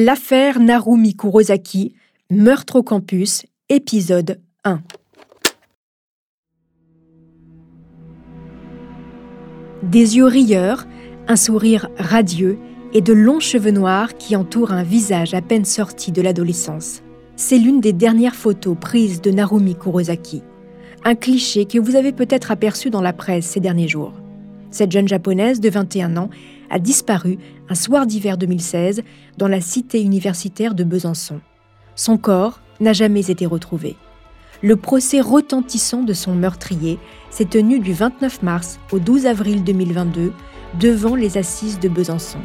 L'affaire Narumi Kurosaki, meurtre au campus, épisode 1. Des yeux rieurs, un sourire radieux et de longs cheveux noirs qui entourent un visage à peine sorti de l'adolescence. C'est l'une des dernières photos prises de Narumi Kurosaki. Un cliché que vous avez peut-être aperçu dans la presse ces derniers jours. Cette jeune japonaise de 21 ans a disparu un soir d'hiver 2016 dans la cité universitaire de Besançon. Son corps n'a jamais été retrouvé. Le procès retentissant de son meurtrier s'est tenu du 29 mars au 12 avril 2022 devant les assises de Besançon.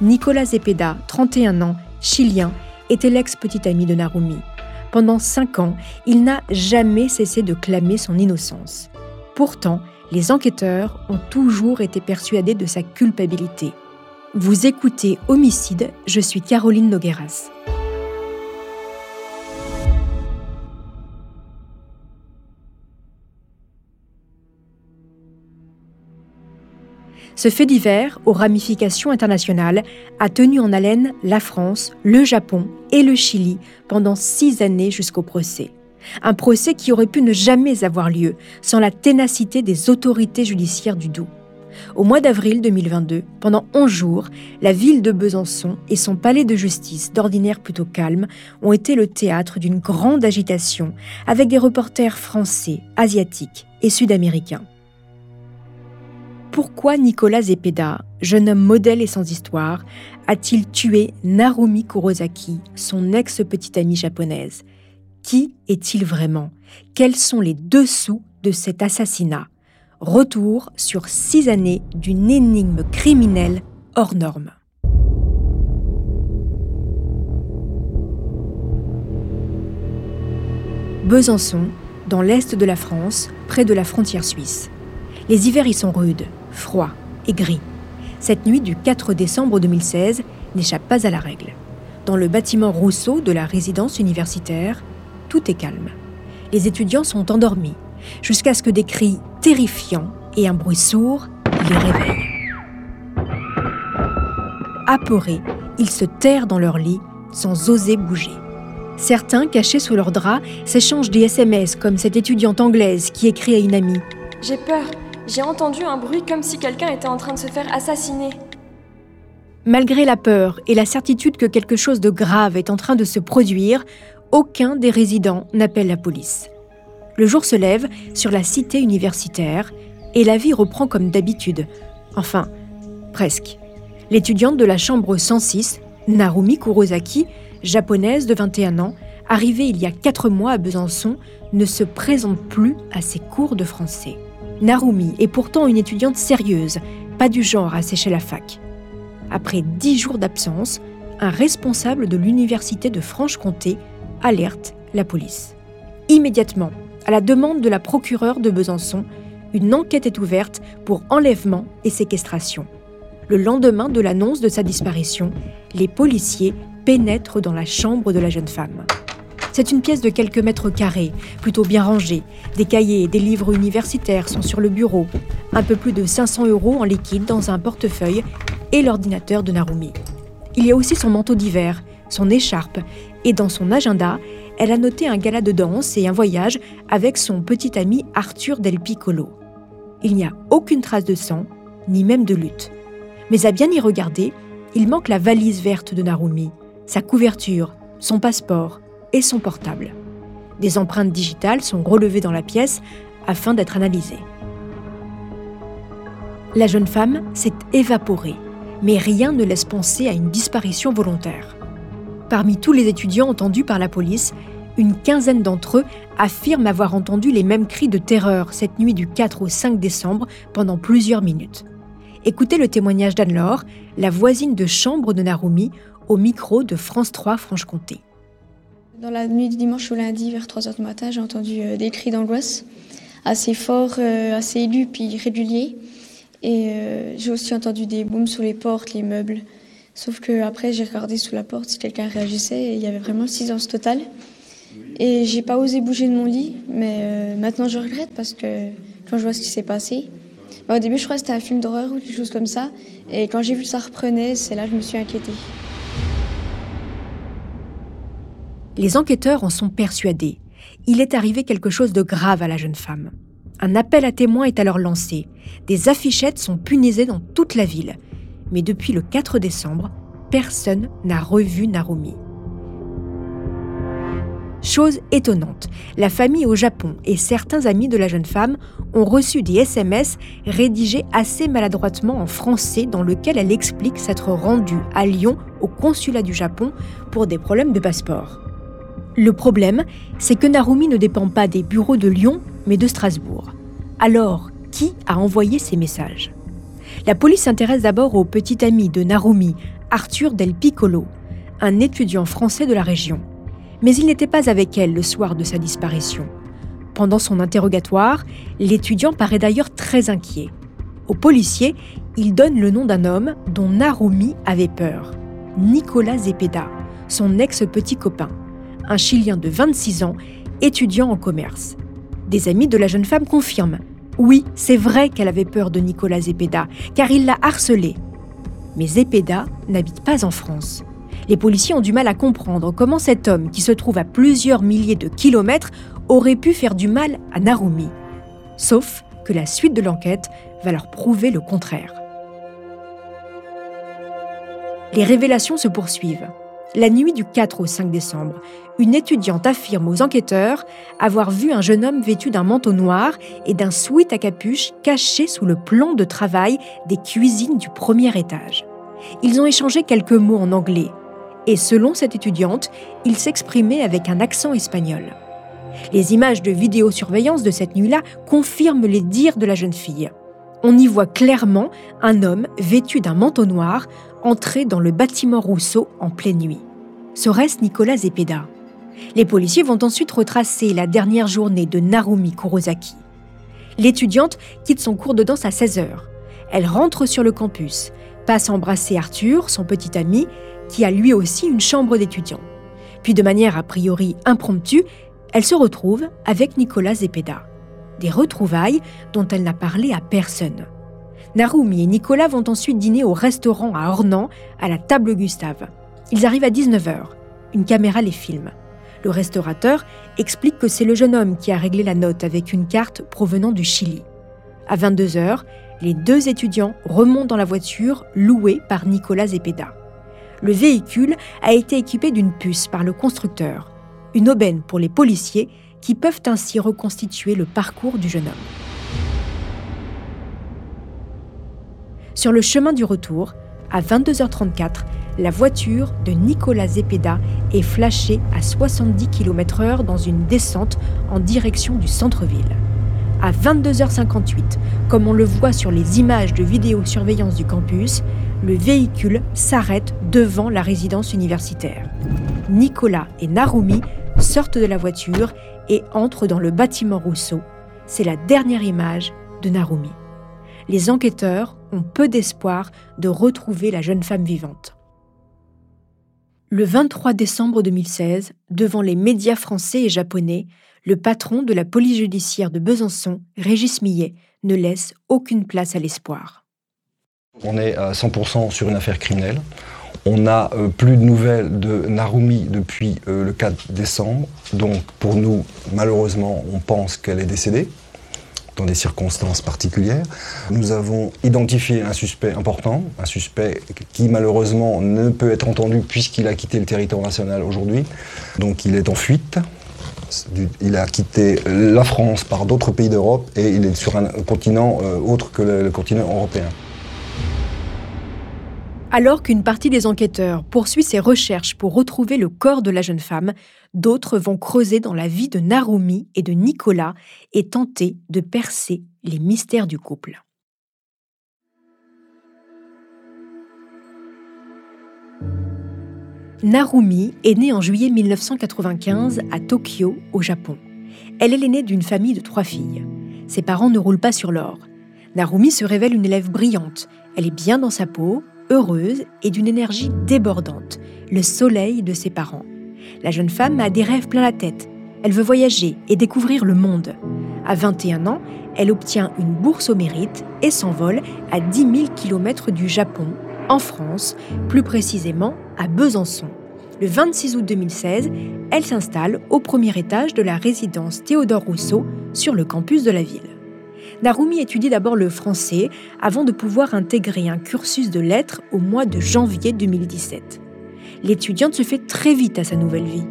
Nicolas Zepeda, 31 ans, chilien, était l'ex-petit ami de Narumi. Pendant cinq ans, il n'a jamais cessé de clamer son innocence. Pourtant, les enquêteurs ont toujours été persuadés de sa culpabilité. Vous écoutez Homicide, je suis Caroline Nogueras. Ce fait divers, aux ramifications internationales, a tenu en haleine la France, le Japon et le Chili pendant six années jusqu'au procès. Un procès qui aurait pu ne jamais avoir lieu sans la ténacité des autorités judiciaires du Doubs. Au mois d'avril 2022, pendant 11 jours, la ville de Besançon et son palais de justice, d'ordinaire plutôt calme, ont été le théâtre d'une grande agitation avec des reporters français, asiatiques et sud-américains. Pourquoi Nicolas Zepeda, jeune homme modèle et sans histoire, a-t-il tué Narumi Kurosaki, son ex-petite amie japonaise? Qui est-il vraiment? Quels sont les dessous de cet assassinat? Retour sur six années d'une énigme criminelle hors norme. Besançon, dans l'est de la France, près de la frontière suisse. Les hivers y sont rudes, froids et gris. Cette nuit du 4 décembre 2016 n'échappe pas à la règle. Dans le bâtiment Rousseau de la résidence universitaire, tout est calme. Les étudiants sont endormis, jusqu'à ce que des cris terrifiants et un bruit sourd les réveillent. Apeurés, ils se terrent dans leur lit sans oser bouger. Certains, cachés sous leurs draps, s'échangent des SMS comme cette étudiante anglaise qui écrit à une amie. J'ai peur. J'ai entendu un bruit comme si quelqu'un était en train de se faire assassiner. Malgré la peur et la certitude que quelque chose de grave est en train de se produire, aucun des résidents n'appelle la police. Le jour se lève sur la cité universitaire et la vie reprend comme d'habitude. Enfin, presque. L'étudiante de la chambre 106, Narumi Kurosaki, japonaise de 21 ans, arrivée il y a 4 mois à Besançon, ne se présente plus à ses cours de français. Narumi est pourtant une étudiante sérieuse, pas du genre à sécher la fac. Après 10 jours d'absence, un responsable de l'université de Franche-Comté alerte la police. Immédiatement, à la demande de la procureure de Besançon, une enquête est ouverte pour enlèvement et séquestration. Le lendemain de l'annonce de sa disparition, les policiers pénètrent dans la chambre de la jeune femme. C'est une pièce de quelques mètres carrés, plutôt bien rangée. Des cahiers et des livres universitaires sont sur le bureau. Un peu plus de 500 euros en liquide dans un portefeuille et l'ordinateur de Narumi. Il y a aussi son manteau d'hiver, son écharpe et dans son agenda, elle a noté un gala de danse et un voyage avec son petit ami Arthur Del Piccolo. Il n'y a aucune trace de sang, ni même de lutte. Mais à bien y regarder, il manque la valise verte de Narumi, sa couverture, son passeport et son portable. Des empreintes digitales sont relevées dans la pièce afin d'être analysées. La jeune femme s'est évaporée, mais rien ne laisse penser à une disparition volontaire. Parmi tous les étudiants entendus par la police, une quinzaine d'entre eux affirment avoir entendu les mêmes cris de terreur cette nuit du 4 au 5 décembre pendant plusieurs minutes. Écoutez le témoignage d'Anne-Laure, la voisine de chambre de Narumi, au micro de France 3 Franche-Comté. Dans la nuit du dimanche au lundi, vers 3 h du matin, j'ai entendu euh, des cris d'angoisse, assez forts, euh, assez aigus, puis réguliers. Et euh, j'ai aussi entendu des booms sur les portes, les meubles. Sauf que après, j'ai regardé sous la porte si quelqu'un réagissait et il y avait vraiment le silence total. Et j'ai pas osé bouger de mon lit, mais maintenant je regrette parce que quand je vois ce qui s'est passé, bah, au début je crois que c'était un film d'horreur ou quelque chose comme ça. Et quand j'ai vu que ça reprenait, c'est là que je me suis inquiétée. Les enquêteurs en sont persuadés. Il est arrivé quelque chose de grave à la jeune femme. Un appel à témoins est alors lancé. Des affichettes sont punisées dans toute la ville. Mais depuis le 4 décembre, personne n'a revu Narumi. Chose étonnante, la famille au Japon et certains amis de la jeune femme ont reçu des SMS rédigés assez maladroitement en français dans lesquels elle explique s'être rendue à Lyon au consulat du Japon pour des problèmes de passeport. Le problème, c'est que Narumi ne dépend pas des bureaux de Lyon, mais de Strasbourg. Alors, qui a envoyé ces messages? La police s'intéresse d'abord au petit ami de Narumi, Arthur Del Piccolo, un étudiant français de la région. Mais il n'était pas avec elle le soir de sa disparition. Pendant son interrogatoire, l'étudiant paraît d'ailleurs très inquiet. Au policier, il donne le nom d'un homme dont Narumi avait peur, Nicolas Zepeda, son ex-petit copain un Chilien de 26 ans, étudiant en commerce. Des amis de la jeune femme confirment. Oui, c'est vrai qu'elle avait peur de Nicolas Zepeda, car il l'a harcelé. Mais Zepeda n'habite pas en France. Les policiers ont du mal à comprendre comment cet homme, qui se trouve à plusieurs milliers de kilomètres, aurait pu faire du mal à Narumi. Sauf que la suite de l'enquête va leur prouver le contraire. Les révélations se poursuivent. La nuit du 4 au 5 décembre, une étudiante affirme aux enquêteurs avoir vu un jeune homme vêtu d'un manteau noir et d'un sweat à capuche caché sous le plan de travail des cuisines du premier étage. Ils ont échangé quelques mots en anglais et selon cette étudiante, il s'exprimait avec un accent espagnol. Les images de vidéosurveillance de cette nuit-là confirment les dires de la jeune fille. On y voit clairement un homme vêtu d'un manteau noir entrer dans le bâtiment Rousseau en pleine nuit. Serait-ce Nicolas Zepeda Les policiers vont ensuite retracer la dernière journée de Narumi Kurosaki. L'étudiante quitte son cours de danse à 16h. Elle rentre sur le campus, passe embrasser Arthur, son petit ami, qui a lui aussi une chambre d'étudiant. Puis de manière a priori impromptue, elle se retrouve avec Nicolas Zepeda. Des retrouvailles dont elle n'a parlé à personne. Narumi et Nicolas vont ensuite dîner au restaurant à Ornans, à la table Gustave. Ils arrivent à 19h. Une caméra les filme. Le restaurateur explique que c'est le jeune homme qui a réglé la note avec une carte provenant du Chili. À 22h, les deux étudiants remontent dans la voiture louée par Nicolas Zepeda. Le véhicule a été équipé d'une puce par le constructeur, une aubaine pour les policiers qui peuvent ainsi reconstituer le parcours du jeune homme. Sur le chemin du retour, à 22h34, la voiture de Nicolas Zepeda est flashée à 70 km/h dans une descente en direction du centre-ville. À 22h58, comme on le voit sur les images de vidéosurveillance du campus, le véhicule s'arrête devant la résidence universitaire. Nicolas et Narumi sortent de la voiture et entrent dans le bâtiment Rousseau. C'est la dernière image de Narumi les enquêteurs peu d'espoir de retrouver la jeune femme vivante. Le 23 décembre 2016, devant les médias français et japonais, le patron de la police judiciaire de Besançon, Régis Millet, ne laisse aucune place à l'espoir. On est à 100% sur une affaire criminelle. On n'a euh, plus de nouvelles de Narumi depuis euh, le 4 décembre. Donc pour nous, malheureusement, on pense qu'elle est décédée. Dans des circonstances particulières. Nous avons identifié un suspect important, un suspect qui malheureusement ne peut être entendu puisqu'il a quitté le territoire national aujourd'hui. Donc il est en fuite. Il a quitté la France par d'autres pays d'Europe et il est sur un continent euh, autre que le continent européen. Alors qu'une partie des enquêteurs poursuit ses recherches pour retrouver le corps de la jeune femme, d'autres vont creuser dans la vie de Narumi et de Nicolas et tenter de percer les mystères du couple. Narumi est née en juillet 1995 à Tokyo, au Japon. Elle est l'aînée d'une famille de trois filles. Ses parents ne roulent pas sur l'or. Narumi se révèle une élève brillante. Elle est bien dans sa peau, heureuse et d'une énergie débordante, le soleil de ses parents. La jeune femme a des rêves plein la tête. Elle veut voyager et découvrir le monde. À 21 ans, elle obtient une bourse au mérite et s'envole à 10 000 km du Japon, en France, plus précisément à Besançon. Le 26 août 2016, elle s'installe au premier étage de la résidence Théodore Rousseau sur le campus de la ville. Narumi étudie d'abord le français avant de pouvoir intégrer un cursus de lettres au mois de janvier 2017. L'étudiante se fait très vite à sa nouvelle vie.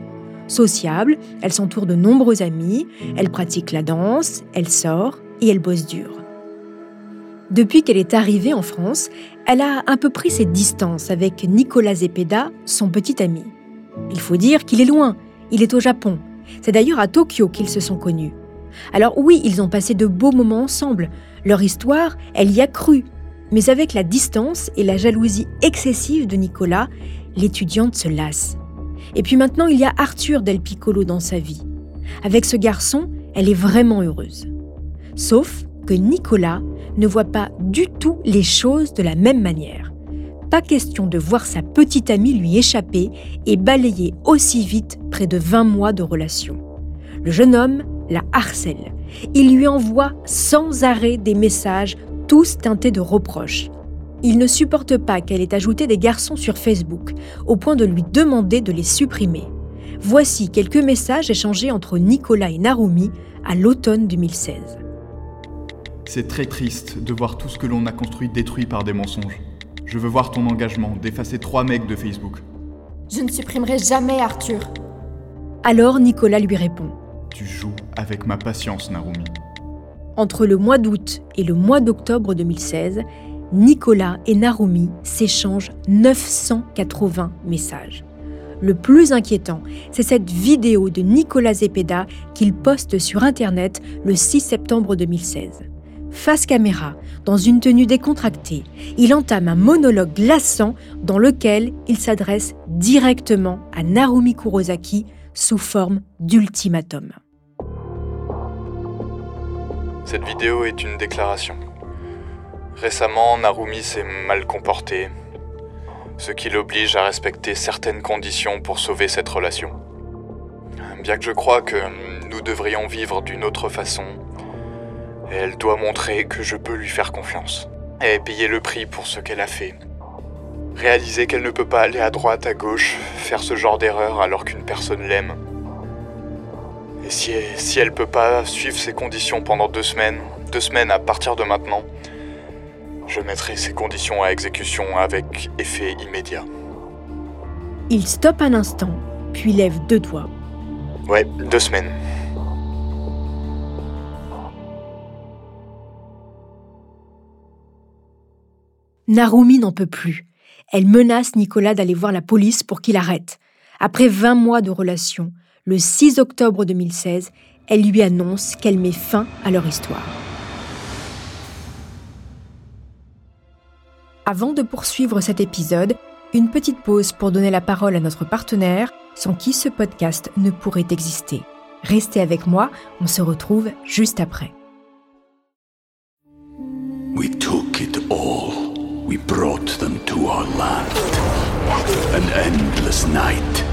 Sociable, elle s'entoure de nombreux amis, elle pratique la danse, elle sort et elle bosse dur. Depuis qu'elle est arrivée en France, elle a un peu pris ses distances avec Nicolas Zepeda, son petit ami. Il faut dire qu'il est loin, il est au Japon. C'est d'ailleurs à Tokyo qu'ils se sont connus. Alors oui, ils ont passé de beaux moments ensemble. Leur histoire, elle y a cru. Mais avec la distance et la jalousie excessive de Nicolas, l'étudiante se lasse. Et puis maintenant, il y a Arthur Del Piccolo dans sa vie. Avec ce garçon, elle est vraiment heureuse. Sauf que Nicolas ne voit pas du tout les choses de la même manière. Pas question de voir sa petite amie lui échapper et balayer aussi vite près de 20 mois de relation. Le jeune homme la harcèle. Il lui envoie sans arrêt des messages, tous teintés de reproches. Il ne supporte pas qu'elle ait ajouté des garçons sur Facebook, au point de lui demander de les supprimer. Voici quelques messages échangés entre Nicolas et Narumi à l'automne 2016. C'est très triste de voir tout ce que l'on a construit détruit par des mensonges. Je veux voir ton engagement d'effacer trois mecs de Facebook. Je ne supprimerai jamais Arthur. Alors Nicolas lui répond tu joues avec ma patience, Narumi. Entre le mois d'août et le mois d'octobre 2016, Nicolas et Narumi s'échangent 980 messages. Le plus inquiétant, c'est cette vidéo de Nicolas Zepeda qu'il poste sur Internet le 6 septembre 2016. Face caméra, dans une tenue décontractée, il entame un monologue glaçant dans lequel il s'adresse directement à Narumi Kurosaki sous forme d'ultimatum. Cette vidéo est une déclaration. Récemment, Narumi s'est mal comporté, ce qui l'oblige à respecter certaines conditions pour sauver cette relation. Bien que je crois que nous devrions vivre d'une autre façon, elle doit montrer que je peux lui faire confiance et payer le prix pour ce qu'elle a fait. Réaliser qu'elle ne peut pas aller à droite, à gauche, faire ce genre d'erreur alors qu'une personne l'aime. Et si elle, si elle peut pas suivre ces conditions pendant deux semaines, deux semaines à partir de maintenant, je mettrai ces conditions à exécution avec effet immédiat. Il stoppe un instant, puis lève deux doigts. Ouais, deux semaines. Narumi n'en peut plus. Elle menace Nicolas d'aller voir la police pour qu'il arrête. Après 20 mois de relation, le 6 octobre 2016, elle lui annonce qu'elle met fin à leur histoire. Avant de poursuivre cet épisode, une petite pause pour donner la parole à notre partenaire, sans qui ce podcast ne pourrait exister. Restez avec moi, on se retrouve juste après. We took it all. We brought them to our land. An endless night.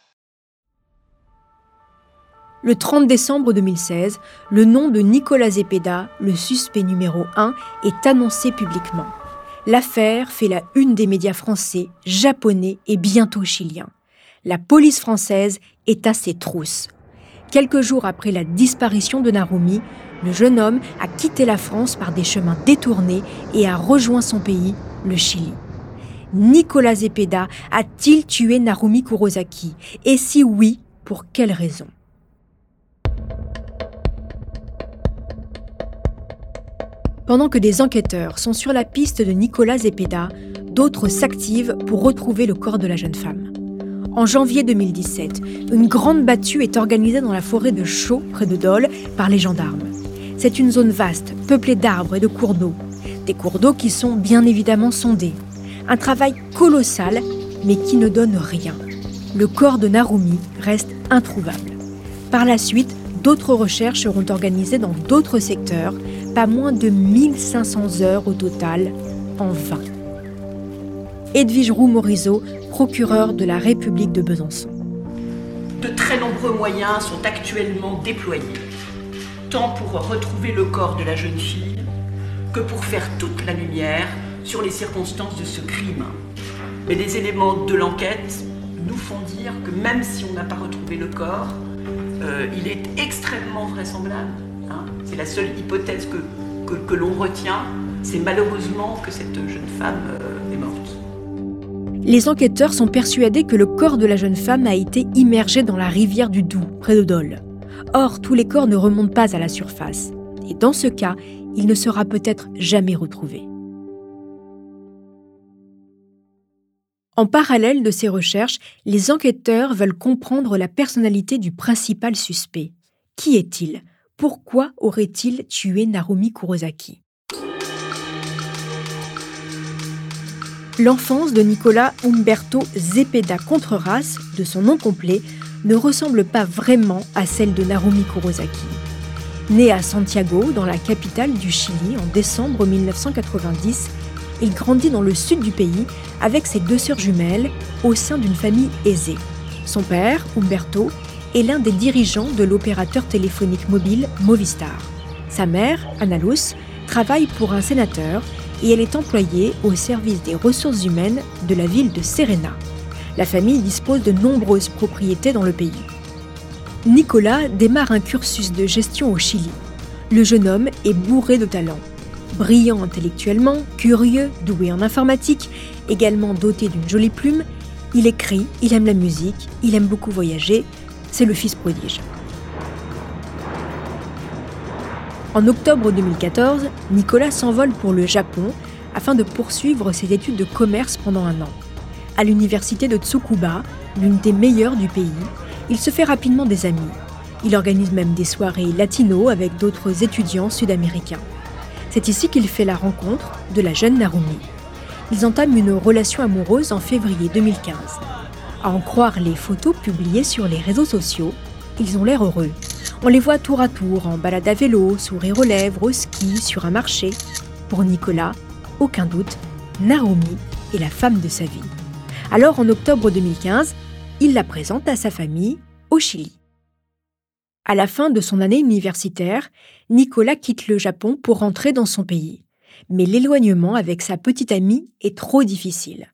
Le 30 décembre 2016, le nom de Nicolas Zepeda, le suspect numéro 1, est annoncé publiquement. L'affaire fait la une des médias français, japonais et bientôt chiliens. La police française est à ses trousses. Quelques jours après la disparition de Narumi, le jeune homme a quitté la France par des chemins détournés et a rejoint son pays, le Chili. Nicolas Zepeda a-t-il tué Narumi Kurosaki? Et si oui, pour quelle raison? Pendant que des enquêteurs sont sur la piste de Nicolas Zepeda, d'autres s'activent pour retrouver le corps de la jeune femme. En janvier 2017, une grande battue est organisée dans la forêt de Chaux, près de Dole, par les gendarmes. C'est une zone vaste, peuplée d'arbres et de cours d'eau. Des cours d'eau qui sont bien évidemment sondés. Un travail colossal, mais qui ne donne rien. Le corps de Narumi reste introuvable. Par la suite, d'autres recherches seront organisées dans d'autres secteurs, pas moins de 1500 heures au total, en vain. Edwige Roux-Morizot, procureur de la République de Besançon. De très nombreux moyens sont actuellement déployés, tant pour retrouver le corps de la jeune fille que pour faire toute la lumière sur les circonstances de ce crime. Mais les éléments de l'enquête nous font dire que même si on n'a pas retrouvé le corps, euh, il est extrêmement vraisemblable. C'est la seule hypothèse que, que, l'on retient. C'est malheureusement que cette jeune femme euh, est morte. Les enquêteurs sont persuadés que le corps de la jeune femme a été immergé dans la rivière du Doubs, près de Dole. Or, tous les corps ne remontent pas à la surface. Et dans ce cas, il ne sera peut-être jamais retrouvé. En parallèle de ces recherches, les enquêteurs veulent comprendre la personnalité du principal suspect. Qui est-il? Pourquoi aurait-il tué Narumi Kurosaki? L'enfance de Nicolas Umberto Zepeda Contreras, de son nom complet, ne ressemble pas vraiment à celle de Narumi Kurosaki. Né à Santiago, dans la capitale du Chili, en décembre 1990, il grandit dans le sud du pays avec ses deux sœurs jumelles au sein d'une famille aisée. Son père, Umberto, est l'un des dirigeants de l'opérateur téléphonique mobile Movistar. Sa mère, Annaluz, travaille pour un sénateur et elle est employée au service des ressources humaines de la ville de Serena. La famille dispose de nombreuses propriétés dans le pays. Nicolas démarre un cursus de gestion au Chili. Le jeune homme est bourré de talent. Brillant intellectuellement, curieux, doué en informatique, également doté d'une jolie plume, il écrit, il aime la musique, il aime beaucoup voyager, c'est le fils prodige. En octobre 2014, Nicolas s'envole pour le Japon afin de poursuivre ses études de commerce pendant un an. À l'université de Tsukuba, l'une des meilleures du pays, il se fait rapidement des amis. Il organise même des soirées latino avec d'autres étudiants sud-américains. C'est ici qu'il fait la rencontre de la jeune Narumi. Ils entament une relation amoureuse en février 2015. À en croire les photos publiées sur les réseaux sociaux, ils ont l'air heureux. On les voit tour à tour en balade à vélo, sourire aux lèvres, au ski, sur un marché. Pour Nicolas, aucun doute, Narumi est la femme de sa vie. Alors en octobre 2015, il la présente à sa famille au Chili. À la fin de son année universitaire, Nicolas quitte le Japon pour rentrer dans son pays. Mais l'éloignement avec sa petite amie est trop difficile.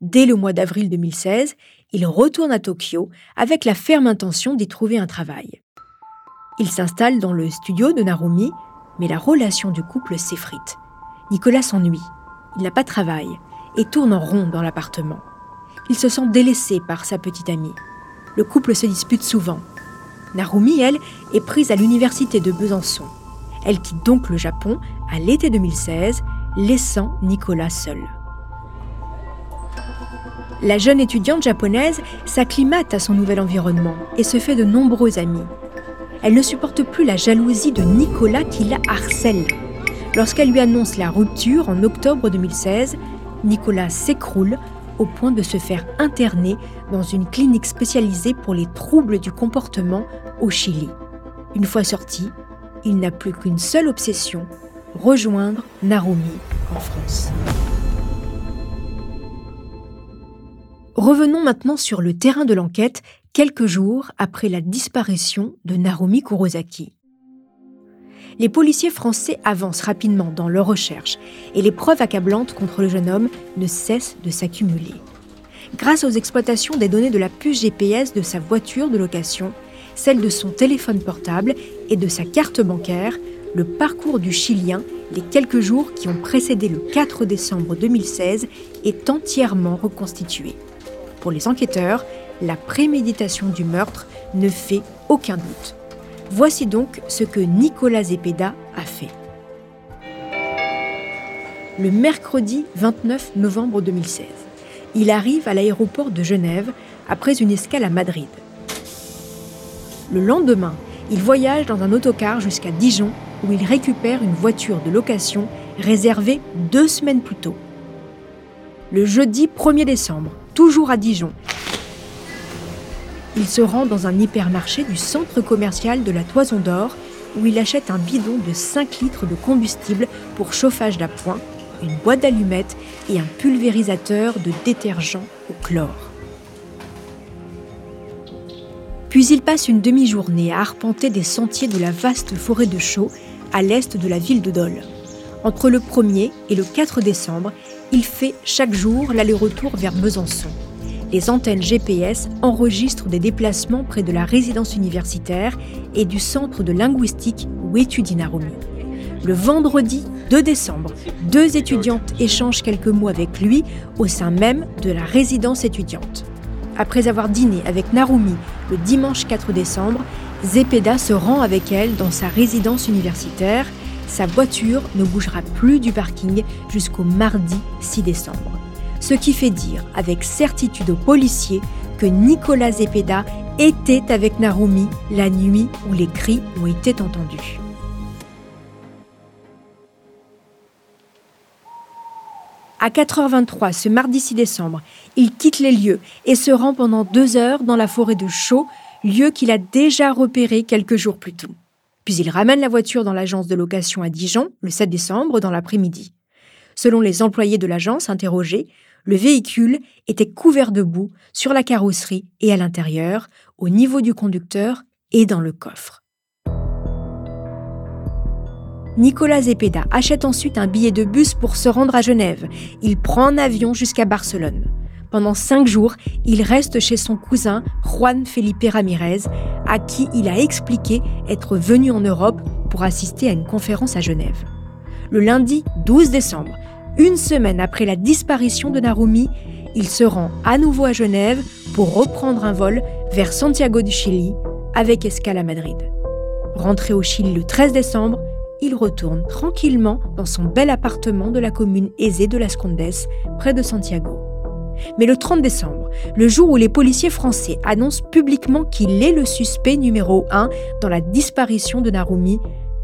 Dès le mois d'avril 2016, il retourne à Tokyo avec la ferme intention d'y trouver un travail. Il s'installe dans le studio de Narumi, mais la relation du couple s'effrite. Nicolas s'ennuie, il n'a pas de travail et tourne en rond dans l'appartement. Il se sent délaissé par sa petite amie. Le couple se dispute souvent Narumi, elle, est prise à l'université de Besançon. Elle quitte donc le Japon à l'été 2016, laissant Nicolas seul. La jeune étudiante japonaise s'acclimate à son nouvel environnement et se fait de nombreux amis. Elle ne supporte plus la jalousie de Nicolas qui la harcèle. Lorsqu'elle lui annonce la rupture en octobre 2016, Nicolas s'écroule au point de se faire interner dans une clinique spécialisée pour les troubles du comportement au Chili. Une fois sorti, il n'a plus qu'une seule obsession, rejoindre Narumi en France. Revenons maintenant sur le terrain de l'enquête quelques jours après la disparition de Narumi Kurosaki. Les policiers français avancent rapidement dans leurs recherches et les preuves accablantes contre le jeune homme ne cessent de s'accumuler. Grâce aux exploitations des données de la puce GPS de sa voiture de location, celle de son téléphone portable et de sa carte bancaire, le parcours du Chilien, les quelques jours qui ont précédé le 4 décembre 2016, est entièrement reconstitué. Pour les enquêteurs, la préméditation du meurtre ne fait aucun doute. Voici donc ce que Nicolas Zepeda a fait. Le mercredi 29 novembre 2016, il arrive à l'aéroport de Genève après une escale à Madrid. Le lendemain, il voyage dans un autocar jusqu'à Dijon où il récupère une voiture de location réservée deux semaines plus tôt. Le jeudi 1er décembre, toujours à Dijon, il se rend dans un hypermarché du centre commercial de la Toison d'Or où il achète un bidon de 5 litres de combustible pour chauffage d'appoint, une boîte d'allumettes et un pulvérisateur de détergent au chlore. Puis il passe une demi-journée à arpenter des sentiers de la vaste forêt de Chaux à l'est de la ville de Dole. Entre le 1er et le 4 décembre, il fait chaque jour l'aller-retour vers Besançon. Les antennes GPS enregistrent des déplacements près de la résidence universitaire et du centre de linguistique où étudie Narumi. Le vendredi 2 décembre, deux étudiantes échangent quelques mots avec lui au sein même de la résidence étudiante. Après avoir dîné avec Narumi le dimanche 4 décembre, Zepeda se rend avec elle dans sa résidence universitaire. Sa voiture ne bougera plus du parking jusqu'au mardi 6 décembre. Ce qui fait dire avec certitude aux policiers que Nicolas Zepeda était avec Narumi la nuit où les cris ont été entendus. À 4h23, ce mardi 6 décembre, il quitte les lieux et se rend pendant deux heures dans la forêt de Chaux, lieu qu'il a déjà repéré quelques jours plus tôt. Puis il ramène la voiture dans l'agence de location à Dijon le 7 décembre dans l'après-midi. Selon les employés de l'agence interrogés, le véhicule était couvert de boue sur la carrosserie et à l'intérieur, au niveau du conducteur et dans le coffre. Nicolas Zepeda achète ensuite un billet de bus pour se rendre à Genève. Il prend un avion jusqu'à Barcelone. Pendant cinq jours, il reste chez son cousin Juan Felipe Ramirez, à qui il a expliqué être venu en Europe pour assister à une conférence à Genève. Le lundi 12 décembre, une semaine après la disparition de Narumi, il se rend à nouveau à Genève pour reprendre un vol vers Santiago du Chili avec escale à Madrid. Rentré au Chili le 13 décembre, il retourne tranquillement dans son bel appartement de la commune aisée de Las Condes, près de Santiago. Mais le 30 décembre, le jour où les policiers français annoncent publiquement qu'il est le suspect numéro 1 dans la disparition de Narumi,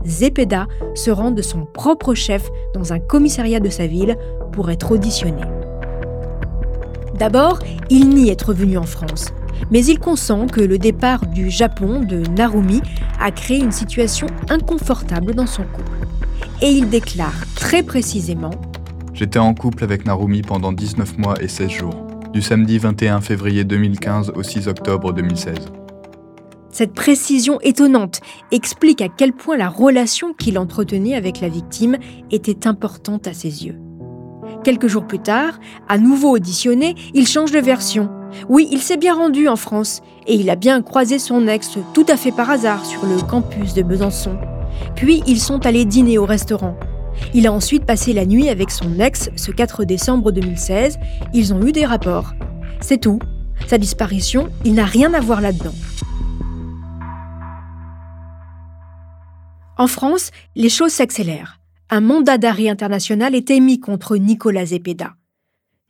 Zepeda se rend de son propre chef dans un commissariat de sa ville pour être auditionné. D'abord, il nie être venu en France, mais il consent que le départ du Japon de Narumi a créé une situation inconfortable dans son couple. Et il déclare très précisément J'étais en couple avec Narumi pendant 19 mois et 16 jours, du samedi 21 février 2015 au 6 octobre 2016. Cette précision étonnante explique à quel point la relation qu'il entretenait avec la victime était importante à ses yeux. Quelques jours plus tard, à nouveau auditionné, il change de version. Oui, il s'est bien rendu en France et il a bien croisé son ex tout à fait par hasard sur le campus de Besançon. Puis ils sont allés dîner au restaurant. Il a ensuite passé la nuit avec son ex ce 4 décembre 2016. Ils ont eu des rapports. C'est tout. Sa disparition, il n'a rien à voir là-dedans. En France, les choses s'accélèrent un mandat d'arrêt international est émis contre Nicolas Zepeda.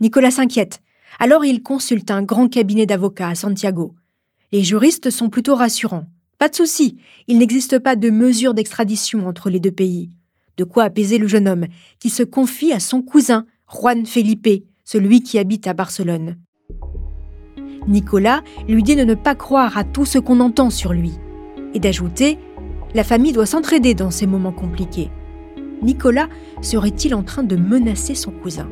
Nicolas s'inquiète. Alors il consulte un grand cabinet d'avocats à Santiago. Les juristes sont plutôt rassurants. Pas de souci, il n'existe pas de mesure d'extradition entre les deux pays. De quoi apaiser le jeune homme, qui se confie à son cousin, Juan Felipe, celui qui habite à Barcelone. Nicolas lui dit de ne pas croire à tout ce qu'on entend sur lui, et d'ajouter La famille doit s'entraider dans ces moments compliqués. Nicolas serait-il en train de menacer son cousin?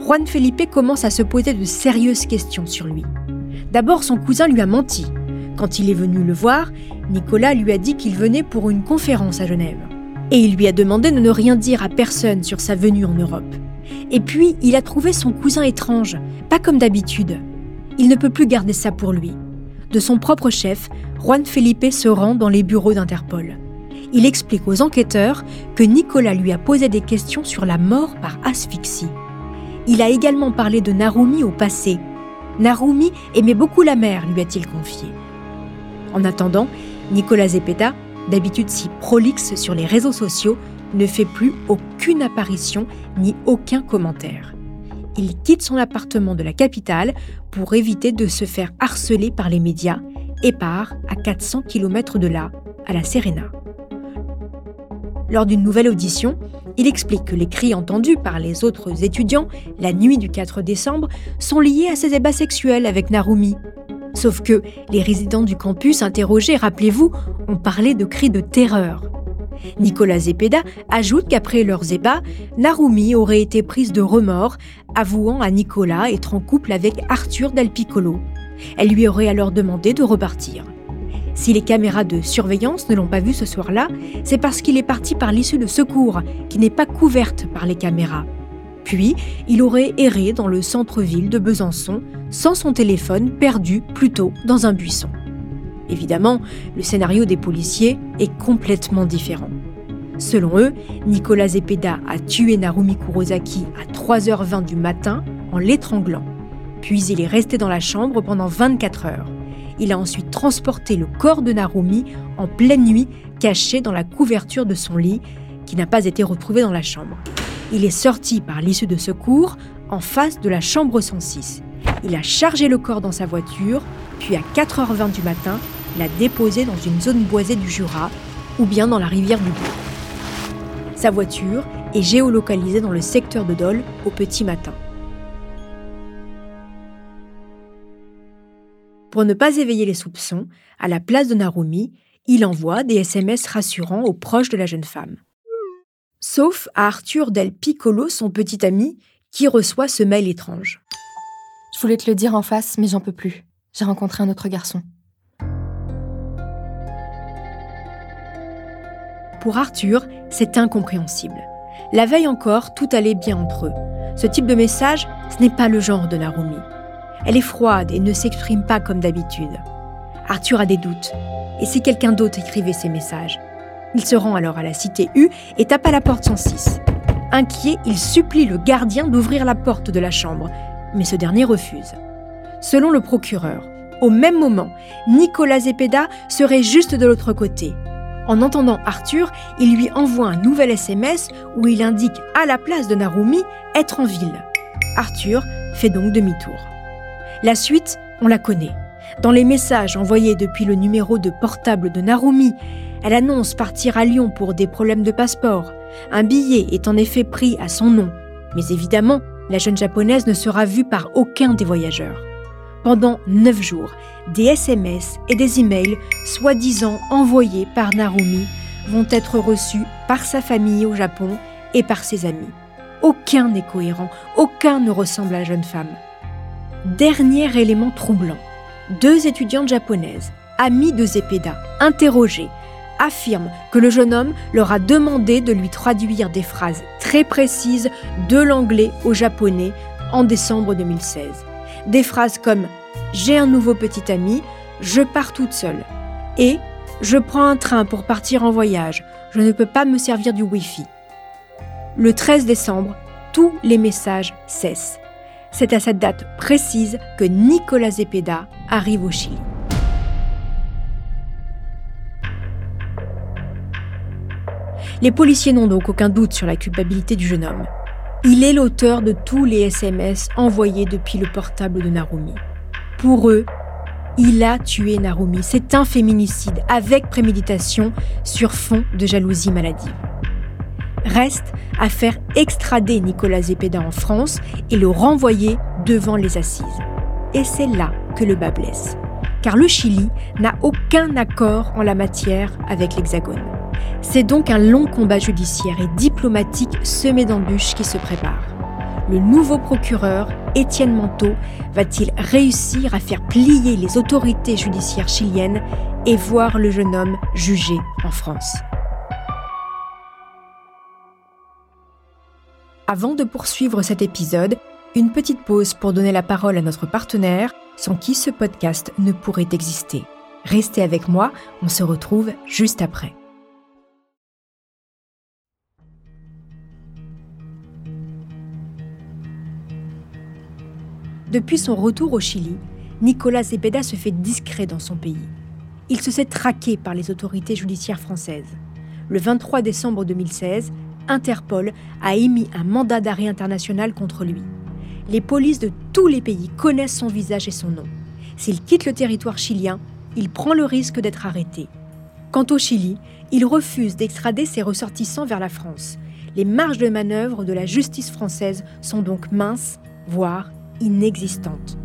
Juan Felipe commence à se poser de sérieuses questions sur lui. D'abord, son cousin lui a menti. Quand il est venu le voir, Nicolas lui a dit qu'il venait pour une conférence à Genève. Et il lui a demandé de ne rien dire à personne sur sa venue en Europe. Et puis, il a trouvé son cousin étrange, pas comme d'habitude. Il ne peut plus garder ça pour lui. De son propre chef, Juan Felipe se rend dans les bureaux d'Interpol. Il explique aux enquêteurs que Nicolas lui a posé des questions sur la mort par asphyxie. Il a également parlé de Narumi au passé. Narumi aimait beaucoup la mère, lui a-t-il confié. En attendant, Nicolas Zepeda, d'habitude si prolixe sur les réseaux sociaux, ne fait plus aucune apparition ni aucun commentaire. Il quitte son appartement de la capitale pour éviter de se faire harceler par les médias et part à 400 km de là, à la Serena. Lors d'une nouvelle audition, il explique que les cris entendus par les autres étudiants la nuit du 4 décembre sont liés à ses ébats sexuels avec Narumi. Sauf que les résidents du campus interrogés, rappelez-vous, ont parlé de cris de terreur. Nicolas Zepeda ajoute qu'après leurs ébats, Narumi aurait été prise de remords, avouant à Nicolas être en couple avec Arthur Del Piccolo. Elle lui aurait alors demandé de repartir. Si les caméras de surveillance ne l'ont pas vu ce soir-là, c'est parce qu'il est parti par l'issue de secours, qui n'est pas couverte par les caméras. Puis, il aurait erré dans le centre-ville de Besançon, sans son téléphone perdu plus tôt dans un buisson. Évidemment, le scénario des policiers est complètement différent. Selon eux, Nicolas Zepeda a tué Narumi Kurosaki à 3h20 du matin en l'étranglant. Puis il est resté dans la chambre pendant 24 heures. Il a ensuite transporté le corps de Narumi en pleine nuit, caché dans la couverture de son lit, qui n'a pas été retrouvé dans la chambre. Il est sorti par l'issue de secours en face de la chambre 106. Il a chargé le corps dans sa voiture, puis à 4h20 du matin, l'a déposé dans une zone boisée du Jura ou bien dans la rivière du Bourg. Sa voiture est géolocalisée dans le secteur de Dole au petit matin. Pour ne pas éveiller les soupçons, à la place de Narumi, il envoie des SMS rassurants aux proches de la jeune femme. Sauf à Arthur Del Piccolo, son petit ami, qui reçoit ce mail étrange. Je voulais te le dire en face, mais j'en peux plus. J'ai rencontré un autre garçon. Pour Arthur, c'est incompréhensible. La veille encore, tout allait bien entre eux. Ce type de message, ce n'est pas le genre de Narumi. Elle est froide et ne s'exprime pas comme d'habitude. Arthur a des doutes. Et si quelqu'un d'autre écrivait ces messages? Il se rend alors à la cité U et tape à la porte 106. Inquiet, il supplie le gardien d'ouvrir la porte de la chambre, mais ce dernier refuse. Selon le procureur, au même moment, Nicolas Zepeda serait juste de l'autre côté. En entendant Arthur, il lui envoie un nouvel SMS où il indique à la place de Narumi être en ville. Arthur fait donc demi-tour. La suite, on la connaît. Dans les messages envoyés depuis le numéro de portable de Narumi, elle annonce partir à Lyon pour des problèmes de passeport. Un billet est en effet pris à son nom, mais évidemment, la jeune japonaise ne sera vue par aucun des voyageurs. Pendant neuf jours, des SMS et des emails, soi-disant envoyés par Narumi, vont être reçus par sa famille au Japon et par ses amis. Aucun n'est cohérent, aucun ne ressemble à la jeune femme. Dernier élément troublant. Deux étudiantes japonaises, amies de Zepeda, interrogées, affirment que le jeune homme leur a demandé de lui traduire des phrases très précises de l'anglais au japonais en décembre 2016. Des phrases comme J'ai un nouveau petit ami, je pars toute seule et Je prends un train pour partir en voyage, je ne peux pas me servir du Wi-Fi. Le 13 décembre, tous les messages cessent. C'est à cette date précise que Nicolas Zepeda arrive au Chili. Les policiers n'ont donc aucun doute sur la culpabilité du jeune homme. Il est l'auteur de tous les SMS envoyés depuis le portable de Narumi. Pour eux, il a tué Narumi. C'est un féminicide avec préméditation sur fond de jalousie maladive. Reste à faire extrader Nicolas Zepeda en France et le renvoyer devant les assises. Et c'est là que le bas blesse. Car le Chili n'a aucun accord en la matière avec l'Hexagone. C'est donc un long combat judiciaire et diplomatique semé d'embûches qui se prépare. le nouveau procureur, Étienne Manteau, va-t-il réussir à faire plier les autorités judiciaires chiliennes et voir le jeune homme jugé en France? Avant de poursuivre cet épisode, une petite pause pour donner la parole à notre partenaire, sans qui ce podcast ne pourrait exister. Restez avec moi, on se retrouve juste après. Depuis son retour au Chili, Nicolas Zepeda se fait discret dans son pays. Il se sait traqué par les autorités judiciaires françaises. Le 23 décembre 2016, Interpol a émis un mandat d'arrêt international contre lui. Les polices de tous les pays connaissent son visage et son nom. S'il quitte le territoire chilien, il prend le risque d'être arrêté. Quant au Chili, il refuse d'extrader ses ressortissants vers la France. Les marges de manœuvre de la justice française sont donc minces, voire inexistantes.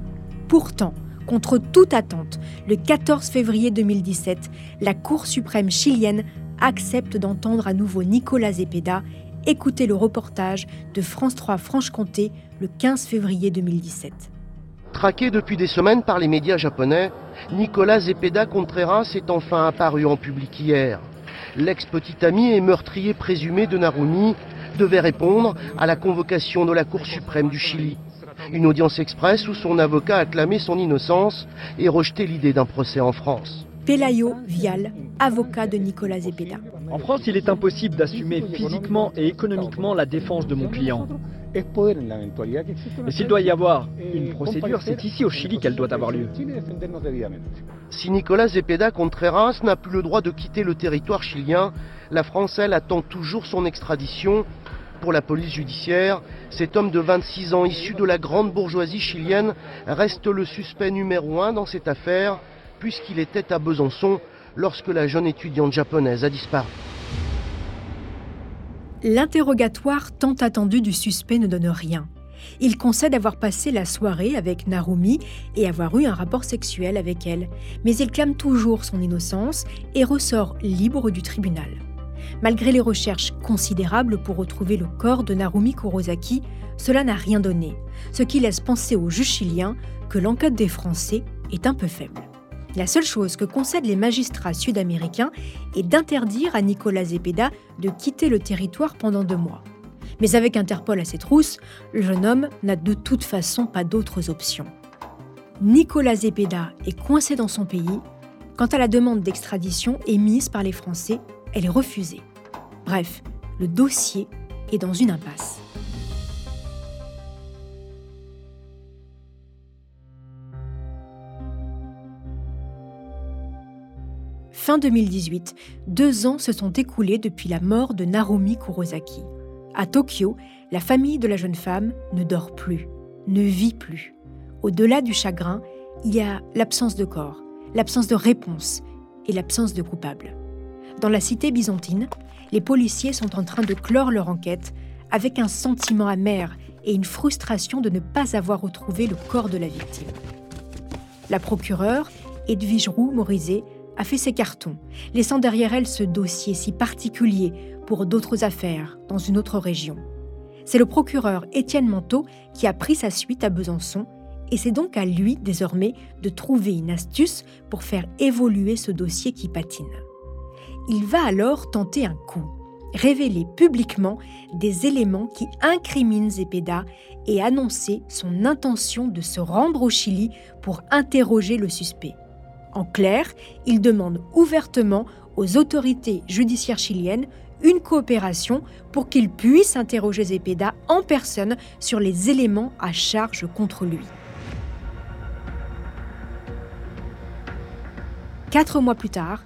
Pourtant, contre toute attente, le 14 février 2017, la Cour suprême chilienne accepte d'entendre à nouveau Nicolas Zepeda. Écoutez le reportage de France 3 Franche-Comté le 15 février 2017. Traqué depuis des semaines par les médias japonais, Nicolas Zepeda Contreras est enfin apparu en public hier. L'ex-petit ami et meurtrier présumé de Narumi devait répondre à la convocation de la Cour suprême du Chili. Une audience express où son avocat a clamé son innocence et rejeté l'idée d'un procès en France. Pelayo Vial, avocat de Nicolas Zepeda. En France, il est impossible d'assumer physiquement et économiquement la défense de mon client. Et s'il doit y avoir une procédure, c'est ici au Chili qu'elle doit avoir lieu. Si Nicolas Zepeda Contreras n'a plus le droit de quitter le territoire chilien, la France, elle, attend toujours son extradition. Pour la police judiciaire, cet homme de 26 ans issu de la grande bourgeoisie chilienne reste le suspect numéro un dans cette affaire puisqu'il était à Besançon lorsque la jeune étudiante japonaise a disparu. L'interrogatoire tant attendu du suspect ne donne rien. Il concède avoir passé la soirée avec Narumi et avoir eu un rapport sexuel avec elle, mais il clame toujours son innocence et ressort libre du tribunal. Malgré les recherches considérables pour retrouver le corps de Narumi Kurosaki, cela n'a rien donné, ce qui laisse penser au juge chilien que l'enquête des Français est un peu faible. La seule chose que concèdent les magistrats sud-américains est d'interdire à Nicolas Zepeda de quitter le territoire pendant deux mois. Mais avec Interpol à ses trousses, le jeune homme n'a de toute façon pas d'autres options. Nicolas Zepeda est coincé dans son pays. Quant à la demande d'extradition émise par les Français, elle est refusée. Bref, le dossier est dans une impasse. Fin 2018, deux ans se sont écoulés depuis la mort de Narumi Kurosaki. À Tokyo, la famille de la jeune femme ne dort plus, ne vit plus. Au-delà du chagrin, il y a l'absence de corps, l'absence de réponse et l'absence de coupable. Dans la cité byzantine, les policiers sont en train de clore leur enquête avec un sentiment amer et une frustration de ne pas avoir retrouvé le corps de la victime. La procureure, Edwige Roux-Morizet, a fait ses cartons, laissant derrière elle ce dossier si particulier pour d'autres affaires dans une autre région. C'est le procureur Étienne Manteau qui a pris sa suite à Besançon et c'est donc à lui désormais de trouver une astuce pour faire évoluer ce dossier qui patine. Il va alors tenter un coup, révéler publiquement des éléments qui incriminent Zepeda et annoncer son intention de se rendre au Chili pour interroger le suspect. En clair, il demande ouvertement aux autorités judiciaires chiliennes une coopération pour qu'ils puissent interroger Zepeda en personne sur les éléments à charge contre lui. Quatre mois plus tard,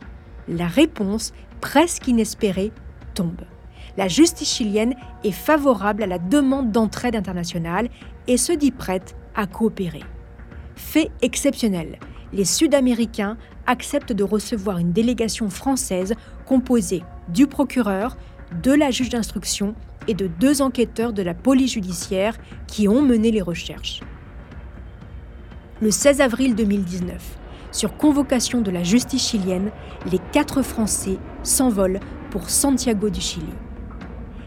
la réponse, presque inespérée, tombe. La justice chilienne est favorable à la demande d'entraide internationale et se dit prête à coopérer. Fait exceptionnel, les Sud-Américains acceptent de recevoir une délégation française composée du procureur, de la juge d'instruction et de deux enquêteurs de la police judiciaire qui ont mené les recherches. Le 16 avril 2019, sur convocation de la justice chilienne, les quatre Français s'envolent pour Santiago du Chili.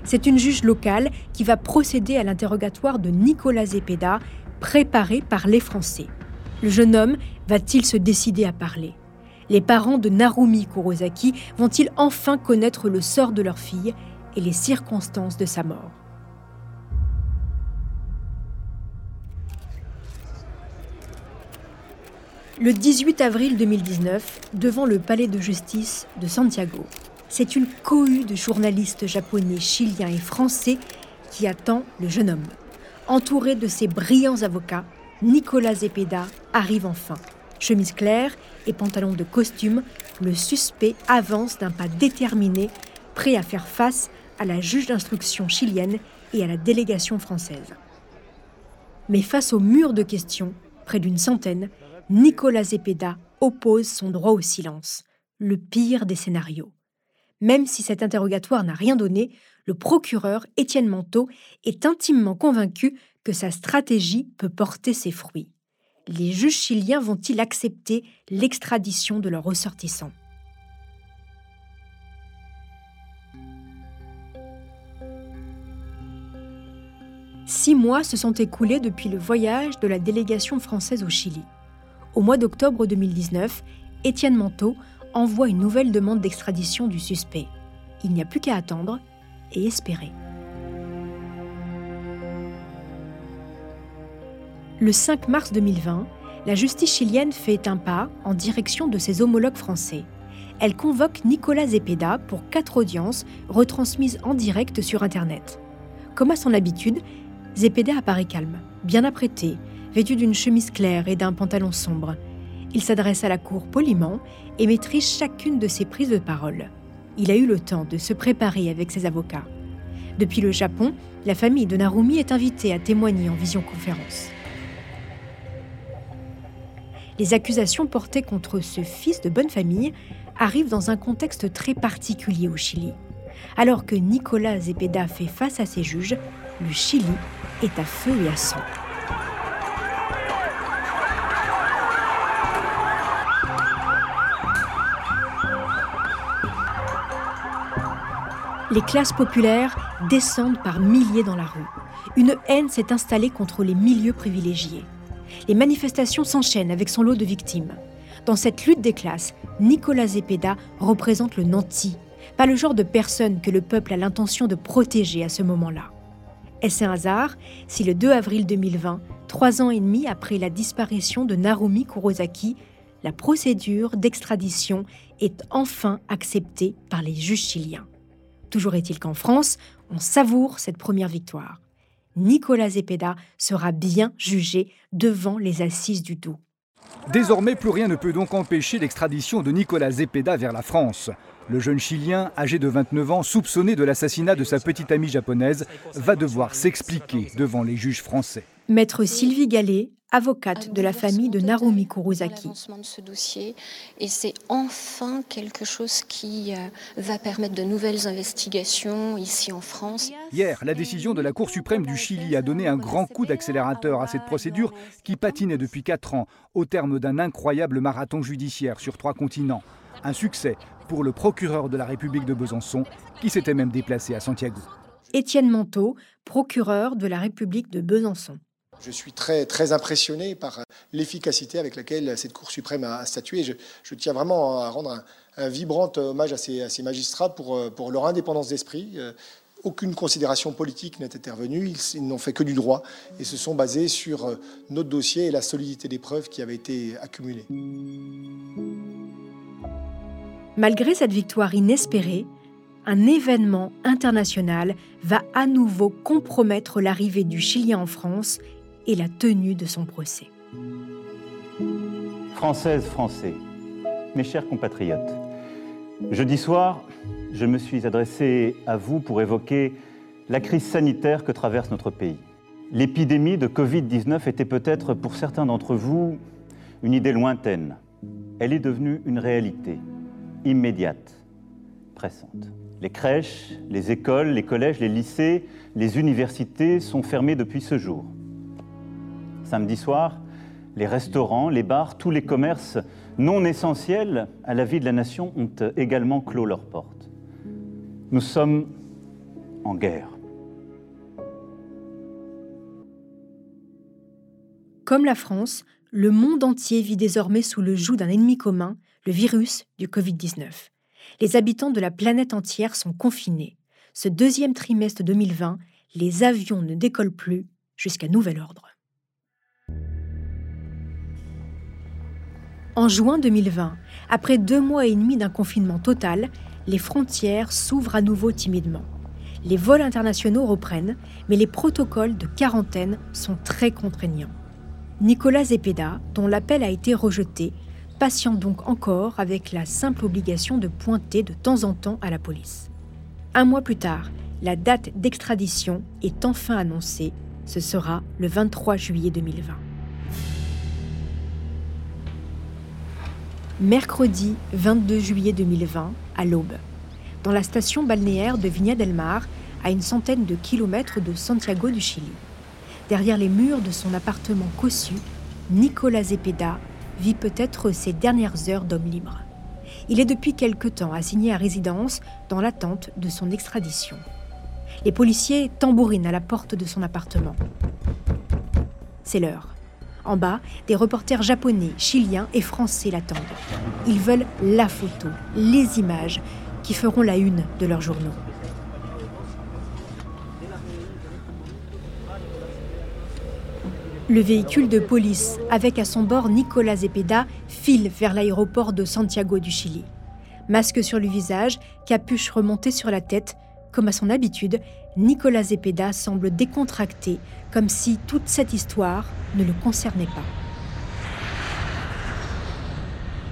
C'est une juge locale qui va procéder à l'interrogatoire de Nicolas Zepeda, préparé par les Français. Le jeune homme va-t-il se décider à parler? Les parents de Narumi Kurosaki vont-ils enfin connaître le sort de leur fille et les circonstances de sa mort? Le 18 avril 2019, devant le palais de justice de Santiago, c'est une cohue de journalistes japonais, chiliens et français qui attend le jeune homme. Entouré de ses brillants avocats, Nicolas Zepeda arrive enfin. Chemise claire et pantalon de costume, le suspect avance d'un pas déterminé, prêt à faire face à la juge d'instruction chilienne et à la délégation française. Mais face au mur de questions, près d'une centaine, Nicolas Zepeda oppose son droit au silence, le pire des scénarios. Même si cet interrogatoire n'a rien donné, le procureur Étienne Manteau est intimement convaincu que sa stratégie peut porter ses fruits. Les juges chiliens vont-ils accepter l'extradition de leurs ressortissants? Six mois se sont écoulés depuis le voyage de la délégation française au Chili. Au mois d'octobre 2019, Étienne Manteau envoie une nouvelle demande d'extradition du suspect. Il n'y a plus qu'à attendre et espérer. Le 5 mars 2020, la justice chilienne fait un pas en direction de ses homologues français. Elle convoque Nicolas Zepeda pour quatre audiences retransmises en direct sur Internet. Comme à son habitude, Zepeda apparaît calme, bien apprêté, vêtu d'une chemise claire et d'un pantalon sombre. Il s'adresse à la cour poliment et maîtrise chacune de ses prises de parole. Il a eu le temps de se préparer avec ses avocats. Depuis le Japon, la famille de Narumi est invitée à témoigner en visioconférence. Les accusations portées contre ce fils de bonne famille arrivent dans un contexte très particulier au Chili. Alors que Nicolas Zepeda fait face à ses juges, le Chili est à feu et à sang. Les classes populaires descendent par milliers dans la rue. Une haine s'est installée contre les milieux privilégiés. Les manifestations s'enchaînent avec son lot de victimes. Dans cette lutte des classes, Nicolas Zepeda représente le nanti, pas le genre de personne que le peuple a l'intention de protéger à ce moment-là. Est-ce un hasard si le 2 avril 2020, trois ans et demi après la disparition de Narumi Kurosaki, la procédure d'extradition est enfin acceptée par les juges chiliens? Toujours est-il qu'en France, on savoure cette première victoire. Nicolas Zepeda sera bien jugé devant les assises du Doubs. Désormais, plus rien ne peut donc empêcher l'extradition de Nicolas Zepeda vers la France. Le jeune Chilien, âgé de 29 ans, soupçonné de l'assassinat de sa petite amie japonaise, va devoir s'expliquer devant les juges français. Maître Sylvie Gallet avocate de la famille de Narumi Kurosaki. de ce dossier et c'est enfin quelque chose qui euh, va permettre de nouvelles investigations ici en France. Hier, la décision de la Cour suprême du Chili a donné un grand coup d'accélérateur à cette procédure qui patinait depuis 4 ans au terme d'un incroyable marathon judiciaire sur trois continents. Un succès pour le procureur de la République de Besançon qui s'était même déplacé à Santiago. Étienne Manteau, procureur de la République de Besançon. Je suis très, impressionné par l'efficacité avec laquelle cette Cour suprême a statué. Je, tiens vraiment à rendre un, vibrant hommage à ces, magistrats pour, pour, leur indépendance d'esprit. Euh, aucune considération politique n'est intervenue, ils, n'ont fait que du droit et se sont basés sur euh, notre dossier et la solidité des preuves qui avaient été accumulées. Malgré cette victoire inespérée, un événement international va à nouveau compromettre l'arrivée du Chilien en France et la tenue de son procès. Françaises, Français, mes chers compatriotes, jeudi soir, je me suis adressé à vous pour évoquer la crise sanitaire que traverse notre pays. L'épidémie de Covid-19 était peut-être pour certains d'entre vous une idée lointaine. Elle est devenue une réalité, immédiate, pressante. Les crèches, les écoles, les collèges, les lycées, les universités sont fermés depuis ce jour. Samedi soir, les restaurants, les bars, tous les commerces non essentiels à la vie de la nation ont également clos leurs portes. Nous sommes en guerre. Comme la France, le monde entier vit désormais sous le joug d'un ennemi commun, le virus du Covid-19. Les habitants de la planète entière sont confinés. Ce deuxième trimestre 2020, les avions ne décollent plus jusqu'à nouvel ordre. En juin 2020, après deux mois et demi d'un confinement total, les frontières s'ouvrent à nouveau timidement. Les vols internationaux reprennent, mais les protocoles de quarantaine sont très contraignants. Nicolas Zepeda, dont l'appel a été rejeté, patiente donc encore avec la simple obligation de pointer de temps en temps à la police. Un mois plus tard, la date d'extradition est enfin annoncée. Ce sera le 23 juillet 2020. Mercredi 22 juillet 2020, à l'aube, dans la station balnéaire de Viña del Mar, à une centaine de kilomètres de Santiago du Chili. Derrière les murs de son appartement cossu, Nicolas Zepeda vit peut-être ses dernières heures d'homme libre. Il est depuis quelque temps assigné à résidence dans l'attente de son extradition. Les policiers tambourinent à la porte de son appartement. C'est l'heure. En bas, des reporters japonais, chiliens et français l'attendent. Ils veulent la photo, les images qui feront la une de leurs journaux. Le véhicule de police, avec à son bord Nicolas Zepeda, file vers l'aéroport de Santiago du Chili. Masque sur le visage, capuche remontée sur la tête, comme à son habitude, Nicolas Zepeda semble décontracté, comme si toute cette histoire ne le concernait pas.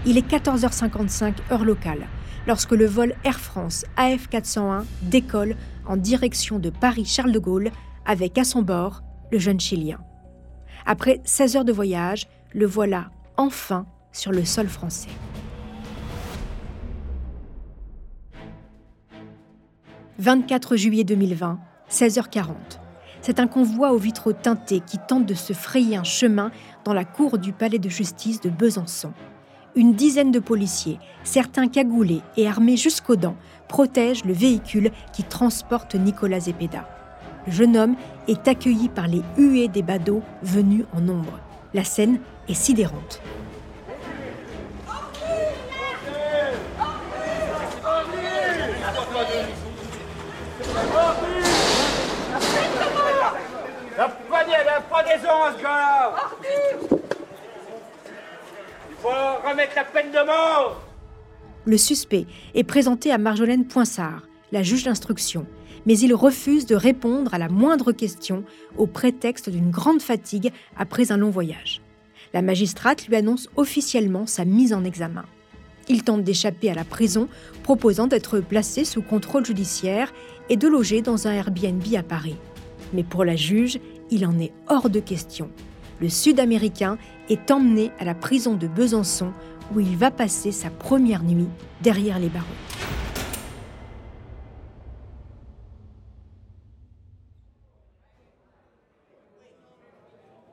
Il est 14h55 heure locale, lorsque le vol Air France AF401 décolle en direction de Paris-Charles de Gaulle avec à son bord le jeune Chilien. Après 16 heures de voyage, le voilà enfin sur le sol français. « 24 juillet 2020, 16h40. C'est un convoi aux vitraux teintés qui tente de se frayer un chemin dans la cour du palais de justice de Besançon. Une dizaine de policiers, certains cagoulés et armés jusqu'aux dents, protègent le véhicule qui transporte Nicolas Zepeda le jeune homme est accueilli par les huées des badauds venus en nombre. La scène est sidérante. La poignée, la pendaison, ce gars-là Il faut remettre la peine de mort Le suspect est présenté à Marjolaine Poinsard, la juge d'instruction, mais il refuse de répondre à la moindre question au prétexte d'une grande fatigue après un long voyage. La magistrate lui annonce officiellement sa mise en examen. Il tente d'échapper à la prison, proposant d'être placé sous contrôle judiciaire et de loger dans un Airbnb à Paris. Mais pour la juge, il en est hors de question. Le Sud-Américain est emmené à la prison de Besançon où il va passer sa première nuit derrière les barreaux.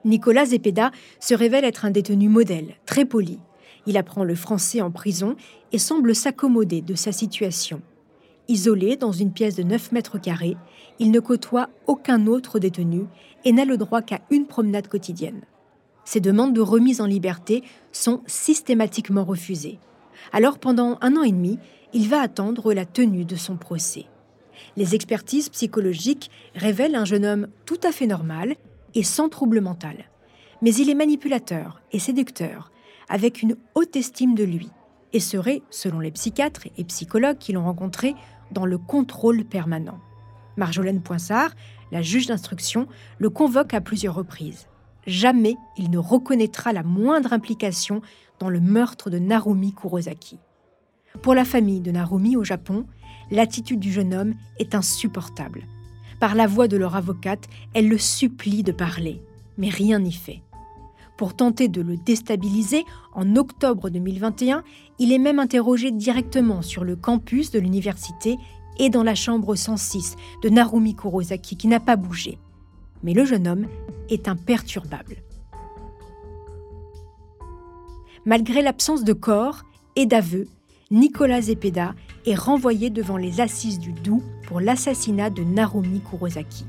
Nicolas Zepeda se révèle être un détenu modèle, très poli. Il apprend le français en prison et semble s'accommoder de sa situation. Isolé dans une pièce de 9 mètres carrés, il ne côtoie aucun autre détenu et n'a le droit qu'à une promenade quotidienne. Ses demandes de remise en liberté sont systématiquement refusées. Alors pendant un an et demi, il va attendre la tenue de son procès. Les expertises psychologiques révèlent un jeune homme tout à fait normal et sans trouble mental. Mais il est manipulateur et séducteur, avec une haute estime de lui, et serait, selon les psychiatres et psychologues qui l'ont rencontré, dans le contrôle permanent. Marjolaine Poinsard, la juge d'instruction, le convoque à plusieurs reprises. Jamais il ne reconnaîtra la moindre implication dans le meurtre de Narumi Kurosaki. Pour la famille de Narumi au Japon, l'attitude du jeune homme est insupportable. Par la voix de leur avocate, elle le supplie de parler, mais rien n'y fait. Pour tenter de le déstabiliser, en octobre 2021, il est même interrogé directement sur le campus de l'université et dans la chambre 106 de Narumi Kurosaki qui n'a pas bougé. Mais le jeune homme est imperturbable. Malgré l'absence de corps et d'aveu, Nicolas Zepeda est renvoyé devant les assises du Doubs pour l'assassinat de Narumi Kurosaki.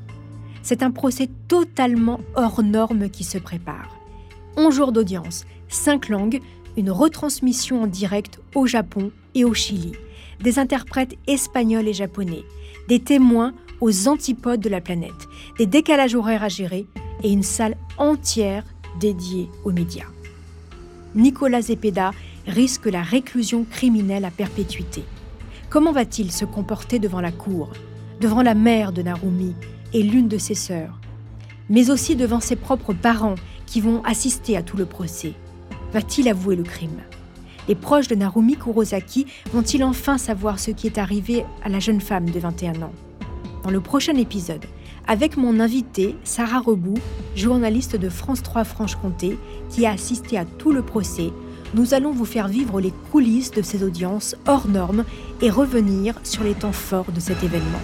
C'est un procès totalement hors norme qui se prépare. 11 jours d'audience, 5 langues, une retransmission en direct au Japon et au Chili, des interprètes espagnols et japonais, des témoins aux antipodes de la planète, des décalages horaires à gérer et une salle entière dédiée aux médias. Nicolas Zepeda risque la réclusion criminelle à perpétuité. Comment va-t-il se comporter devant la cour, devant la mère de Narumi et l'une de ses sœurs, mais aussi devant ses propres parents qui vont assister à tout le procès? Va-t-il avouer le crime? Les proches de Narumi Kurosaki vont-ils enfin savoir ce qui est arrivé à la jeune femme de 21 ans? Dans le prochain épisode, avec mon invité Sarah Rebout, journaliste de France 3 Franche-Comté, qui a assisté à tout le procès, nous allons vous faire vivre les coulisses de ces audiences hors normes et revenir sur les temps forts de cet événement.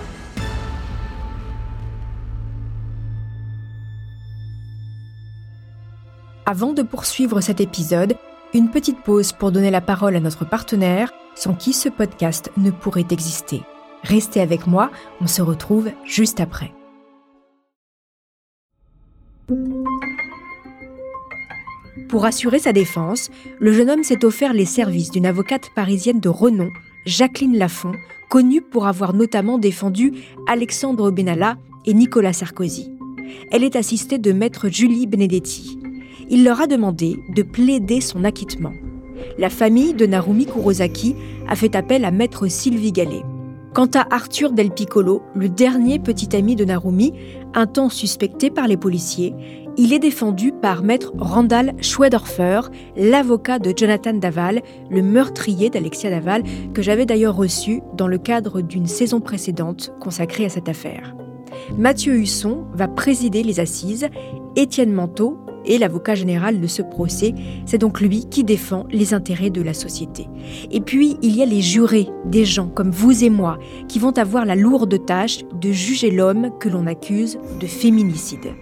Avant de poursuivre cet épisode, une petite pause pour donner la parole à notre partenaire, sans qui ce podcast ne pourrait exister. Restez avec moi, on se retrouve juste après. Pour assurer sa défense, le jeune homme s'est offert les services d'une avocate parisienne de renom, Jacqueline Lafont, connue pour avoir notamment défendu Alexandre Benalla et Nicolas Sarkozy. Elle est assistée de maître Julie Benedetti. Il leur a demandé de plaider son acquittement. La famille de Narumi Kurosaki a fait appel à maître Sylvie Gallet. Quant à Arthur Del Piccolo, le dernier petit ami de Narumi, un temps suspecté par les policiers, il est défendu par maître Randall Schwedorfer, l'avocat de Jonathan Daval, le meurtrier d'Alexia Daval, que j'avais d'ailleurs reçu dans le cadre d'une saison précédente consacrée à cette affaire. Mathieu Husson va présider les assises, Étienne Manteau et l'avocat général de ce procès, c'est donc lui qui défend les intérêts de la société. Et puis, il y a les jurés, des gens comme vous et moi, qui vont avoir la lourde tâche de juger l'homme que l'on accuse de féminicide.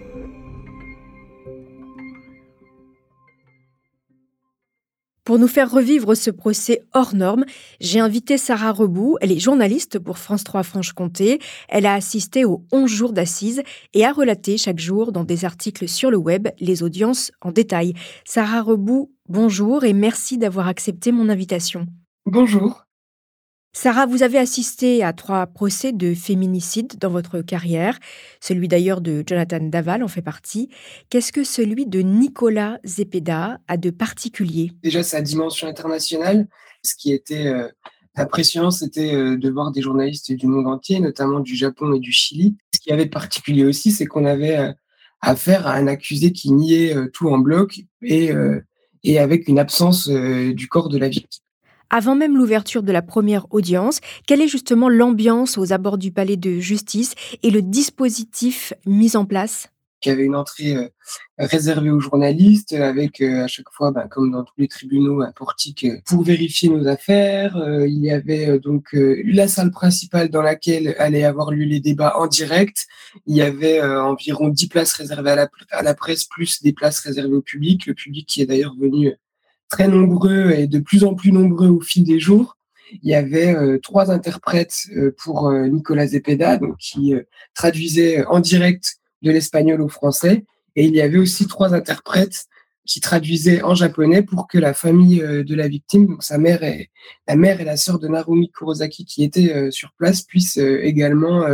Pour nous faire revivre ce procès hors norme, j'ai invité Sarah Rebout. Elle est journaliste pour France 3 Franche-Comté. Elle a assisté aux 11 jours d'assises et a relaté chaque jour dans des articles sur le web les audiences en détail. Sarah Rebout, bonjour et merci d'avoir accepté mon invitation. Bonjour. Sarah, vous avez assisté à trois procès de féminicide dans votre carrière. Celui d'ailleurs de Jonathan Daval en fait partie. Qu'est-ce que celui de Nicolas Zepeda a de particulier? Déjà, sa dimension internationale. Ce qui était euh, impressionnant, c'était euh, de voir des journalistes du monde entier, notamment du Japon et du Chili. Ce qui avait de particulier aussi, c'est qu'on avait euh, affaire à un accusé qui niait tout en bloc et, et avec une absence du corps de la victime avant même l'ouverture de la première audience, quelle est justement l'ambiance aux abords du palais de justice et le dispositif mis en place? Il y avait une entrée euh, réservée aux journalistes, avec euh, à chaque fois, bah, comme dans tous les tribunaux, un portique euh, pour vérifier nos affaires. il y avait donc la salle principale dans laquelle allaient avoir lieu les débats en direct. Il y avait environ 10 places réservées à la presse, plus des places réservées au public. Le public qui est d'ailleurs venu très nombreux et de plus en plus nombreux au fil des jours. Il y avait euh, trois interprètes euh, pour euh, Nicolas Zepeda, donc qui traduisait en direct de l'espagnol au français, et il y avait aussi trois interprètes qui traduisaient en japonais pour que la famille de la victime, donc sa mère et la mère et la sœur de Narumi Kurosaki qui étaient sur place, puissent également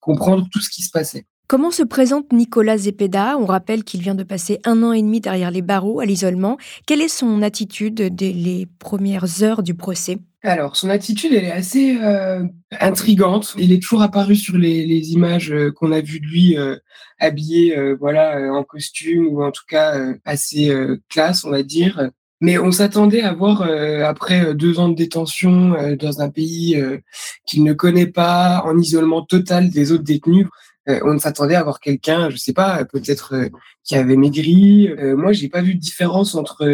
comprendre tout ce qui se passait. Comment se présente Nicolas Zepeda? On rappelle qu'il vient de passer un an et demi derrière les barreaux à l'isolement. Quelle est son attitude dès les premières heures du procès? Alors, son attitude, elle est assez euh, intrigante. Il est toujours apparu sur les, images euh, qu'on a vues de lui euh, habillé, voilà, en costume ou en tout cas assez classe, on va dire. Mais on s'attendait à voir, après deux ans de détention dans un pays qu'il ne connaît pas, en isolement total des autres détenus, euh, on s'attendait à voir quelqu'un, je sais pas, peut-être euh, qui avait maigri. Euh, moi, j'ai pas vu de différence entre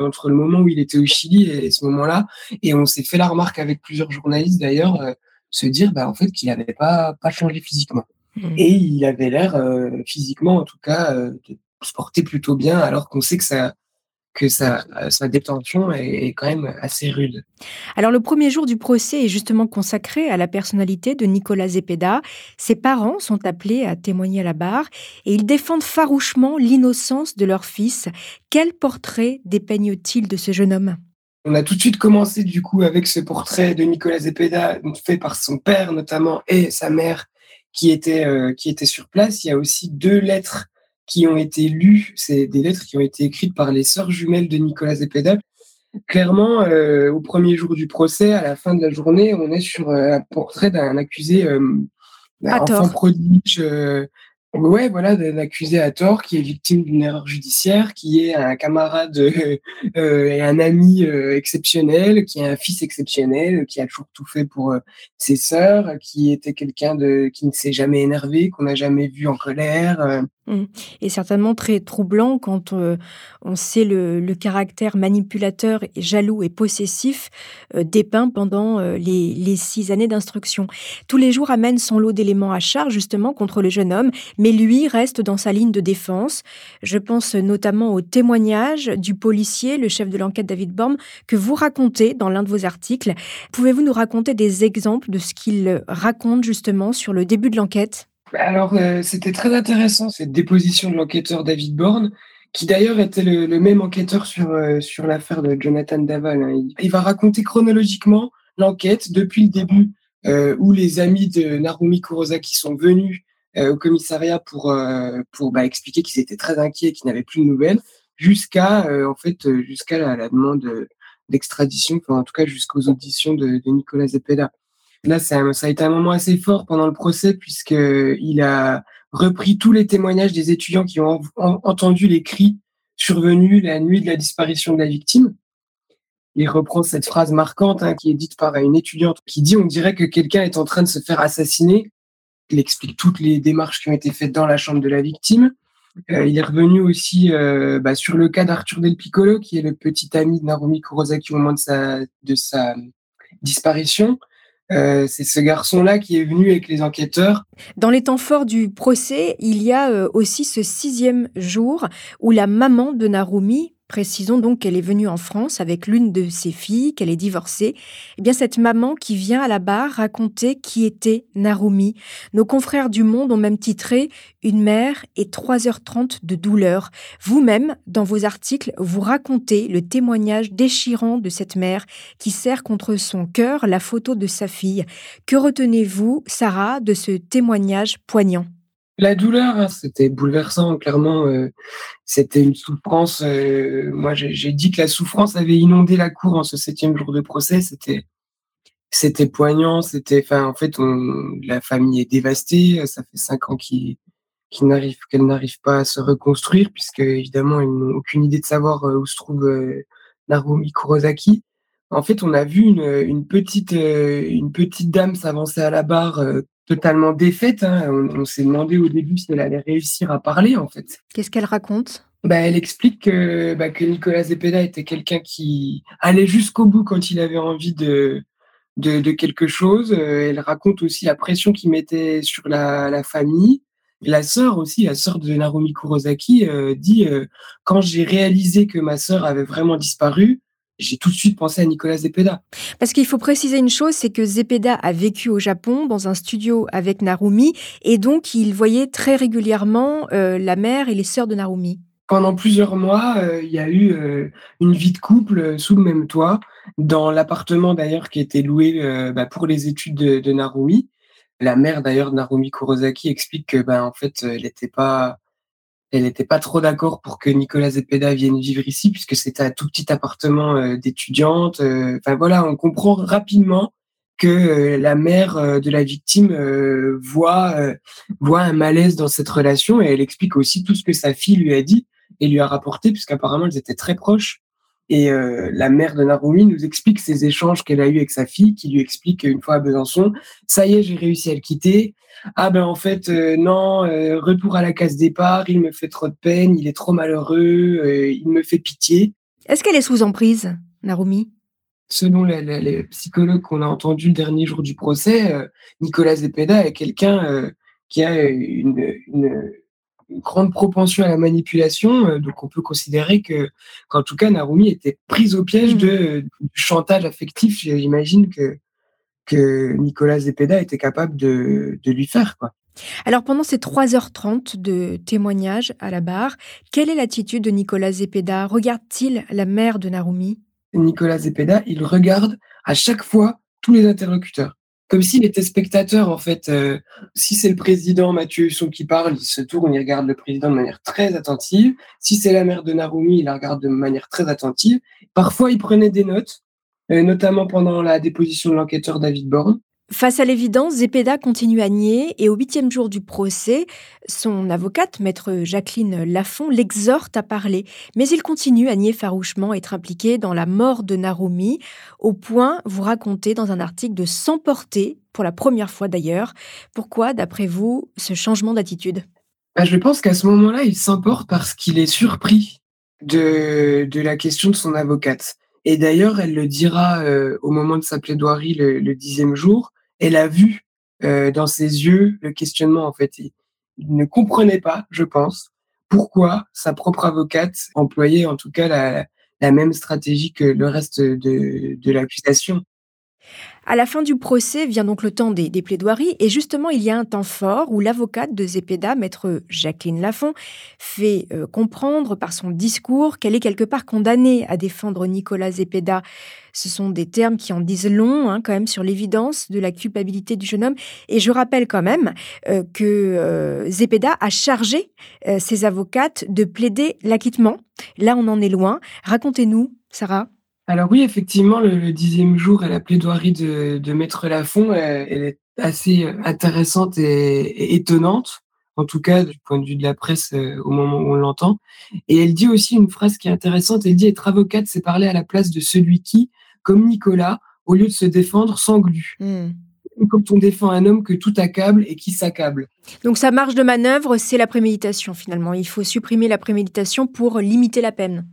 entre le moment où il était au Chili et ce moment-là. Et on s'est fait la remarque avec plusieurs journalistes d'ailleurs, se dire, bah en fait, qu'il n'avait pas pas changé physiquement. Mmh. Et il avait l'air physiquement, en tout cas, de se porter plutôt bien, alors qu'on sait que ça que sa, sa détention est, quand même assez rude. Alors le premier jour du procès est justement consacré à la personnalité de Nicolas Zepeda. Ses parents sont appelés à témoigner à la barre et ils défendent farouchement l'innocence de leur fils. Quel portrait dépeignent-ils de ce jeune homme? On a tout de suite commencé du coup avec ce portrait de Nicolas Zepeda fait par son père notamment et sa mère qui étaient, euh, qui étaient sur place. Il y a aussi deux lettres qui ont été lues. C'est des lettres qui ont été écrites par les sœurs jumelles de Nicolas Zepeda. Clairement, euh, au premier jour du procès, à la fin de la journée, on est sur euh, un portrait d'un accusé, d'un enfant prodige, Ouais, voilà, d'un accusé à tort qui est victime d'une erreur judiciaire, qui est un camarade euh, et un ami euh, exceptionnel, qui est un fils exceptionnel, qui a toujours tout fait pour euh, ses sœurs, qui était quelqu'un de qui ne s'est jamais énervé, qu'on n'a jamais vu en colère. Mmh. Et certainement très troublant quand on sait le, caractère manipulateur, jaloux et possessif dépeint pendant les, les six années d'instruction. Tous les jours amène son lot d'éléments à charge justement contre le jeune homme, mais lui reste dans sa ligne de défense. Je pense notamment au témoignage du policier, le chef de l'enquête David Borm, que vous racontez dans l'un de vos articles. Pouvez-vous nous raconter des exemples de ce qu'il raconte justement sur le début de l'enquête? Alors, euh, c'était très intéressant cette déposition de l'enquêteur David Bourne, qui d'ailleurs était le, même enquêteur sur, euh, sur l'affaire de Jonathan Daval. Hein. Il, va raconter chronologiquement l'enquête depuis le début, euh, où les amis de Narumi Kurosaki sont venus au commissariat pour, euh, pour bah, expliquer qu'ils étaient très inquiets, qu'ils n'avaient plus de nouvelles, jusqu'à euh, en fait jusqu'à la, demande d'extradition, en tout cas jusqu'aux auditions de, Nicolas Zepeda. Là, ça a été un moment assez fort pendant le procès puisqu'il a repris tous les témoignages des étudiants qui ont entendu les cris survenus la nuit de la disparition de la victime. Il reprend cette phrase marquante hein, qui est dite par une étudiante qui dit on dirait que quelqu'un est en train de se faire assassiner il explique toutes les démarches qui ont été faites dans la chambre de la victime. Euh, il est revenu aussi euh, bah, sur le cas d'Arthur Del Piccolo, qui est le petit ami de Narumi Kurosaki au moment de sa, disparition. Euh, c'est ce garçon-là qui est venu avec les enquêteurs. Dans les temps forts du procès, il y a aussi ce sixième jour où la maman de Narumi, Précisons donc qu'elle est venue en France avec l'une de ses filles, qu'elle est divorcée. Eh bien, cette maman qui vient à la barre raconter qui était Narumi. Nos confrères du Monde ont même titré Une mère et 3h30 de douleur. Vous-même, dans vos articles, vous racontez le témoignage déchirant de cette mère qui serre contre son cœur la photo de sa fille. Que retenez-vous, Sarah, de ce témoignage poignant? La douleur, hein, c'était bouleversant, clairement. Euh, c'était une souffrance. Euh, moi, j'ai dit que la souffrance avait inondé la cour en ce septième jour de procès. C'était, c'était poignant. C'était, enfin, en fait, on, la famille est dévastée. Ça fait cinq ans qu'ils, n'arrive, qu'elle n'arrive pas à se reconstruire, puisque évidemment, ils n'ont aucune idée de savoir euh, où se trouve Narumi Kurosaki. En fait, on a vu une, une petite, une petite dame s'avancer à la barre totalement défaite. Hein. On, s'est demandé au début si elle allait réussir à parler, en fait. Qu'est-ce qu'elle raconte? Bah, Elle explique que, bah, que Nicolas Zepeda était quelqu'un qui allait jusqu'au bout quand il avait envie de, de, quelque chose. Euh, elle raconte aussi la pression qu'il mettait sur la, la famille. La sœur aussi, la sœur de Narumi Kurosaki, euh, dit euh, Quand j'ai réalisé que ma sœur avait vraiment disparu, j'ai tout de suite pensé à Nicolas Zepeda. Parce qu'il faut préciser une chose, c'est que Zepeda a vécu au Japon dans un studio avec Narumi et donc il voyait très régulièrement euh, la mère et les sœurs de Narumi. Pendant plusieurs mois, euh, il y a eu euh, une vie de couple sous le même toit, dans l'appartement d'ailleurs qui était loué bah, pour les études de, Narumi. La mère d'ailleurs de Narumi Kurosaki explique que bah, en fait, elle n'était pas elle n'était pas trop d'accord pour que Nicolas Zepeda vienne vivre ici, puisque c'était un tout petit appartement euh, d'étudiante. Euh, enfin voilà, on comprend rapidement que euh, la mère de la victime voit, voit un malaise dans cette relation et elle explique aussi tout ce que sa fille lui a dit et lui a rapporté, puisqu'apparemment elles étaient très proches. Et la mère de Narumi nous explique ces échanges qu'elle a eus avec sa fille, qui lui explique une fois à Besançon, ça y est, j'ai réussi à le quitter. Ah ben en fait euh, non, euh, retour à la case départ, il me fait trop de peine, il est trop malheureux, euh, il me fait pitié. Est-ce qu'elle est sous emprise, Narumi? Selon les, psychologues qu'on a entendus le dernier jour du procès, Nicolas Zepeda est quelqu'un qui a une, grande propension à la manipulation, donc on peut considérer que, qu'en tout cas, Narumi était prise au piège Mmh. de, du chantage affectif, j'imagine que, que Nicolas Zepeda était capable de, de lui faire. Quoi. Alors pendant ces 3h30 de témoignages à la barre, quelle est l'attitude de Nicolas Zepeda? Regarde-t-il la mère de Narumi? Nicolas Zepeda, il regarde à chaque fois tous les interlocuteurs. Comme s'il était spectateur, en fait. Euh, si c'est le président Mathieu Husson qui parle, il se tourne, il regarde le président de manière très attentive. Si c'est la mère de Narumi, il la regarde de manière très attentive. Parfois, il prenait des notes, euh, notamment pendant la déposition de l'enquêteur David Borne. Face à l'évidence, Zepeda continue à nier et au huitième jour du procès, son avocate, maître Jacqueline Lafont, l'exhorte à parler. Mais il continue à nier farouchement être impliqué dans la mort de Narumi, au point, vous racontez dans un article, de s'emporter, pour la première fois d'ailleurs. Pourquoi, d'après vous, ce changement d'attitude? Bah, Je pense qu'à ce moment-là, il s'emporte parce qu'il est surpris de, de la question de son avocate. Et d'ailleurs, elle le dira euh, au moment de sa plaidoirie le, dixième jour. Elle a vu euh, dans ses yeux le questionnement. En fait, il, ne comprenait pas, je pense, pourquoi sa propre avocate employait en tout cas la, même stratégie que le reste de l'accusation. À la fin du procès vient donc le temps des, plaidoiries et justement il y a un temps fort où l'avocate de Zepeda, maître Jacqueline Lafont, fait euh, comprendre par son discours qu'elle est quelque part condamnée à défendre Nicolas Zepeda. Ce sont des termes qui en disent long hein, quand même sur l'évidence de la culpabilité du jeune homme et je rappelle quand même euh, que euh, Zepeda a chargé euh, ses avocates de plaider l'acquittement. Là on en est loin. Racontez-nous, Sarah. Alors oui, effectivement, le, le, dixième jour et la plaidoirie de, de Maître Lafont, elle, elle, est assez intéressante et, et, étonnante, en tout cas du point de vue de la presse euh, au moment où on l'entend. Et elle dit aussi une phrase qui est intéressante, elle dit être avocate, c'est parler à la place de celui qui, comme Nicolas, au lieu de se défendre, s'englue. Mm. Quand on défend un homme que tout accable et qui s'accable. Donc sa marge de manœuvre, c'est la préméditation finalement. Il faut supprimer la préméditation pour limiter la peine.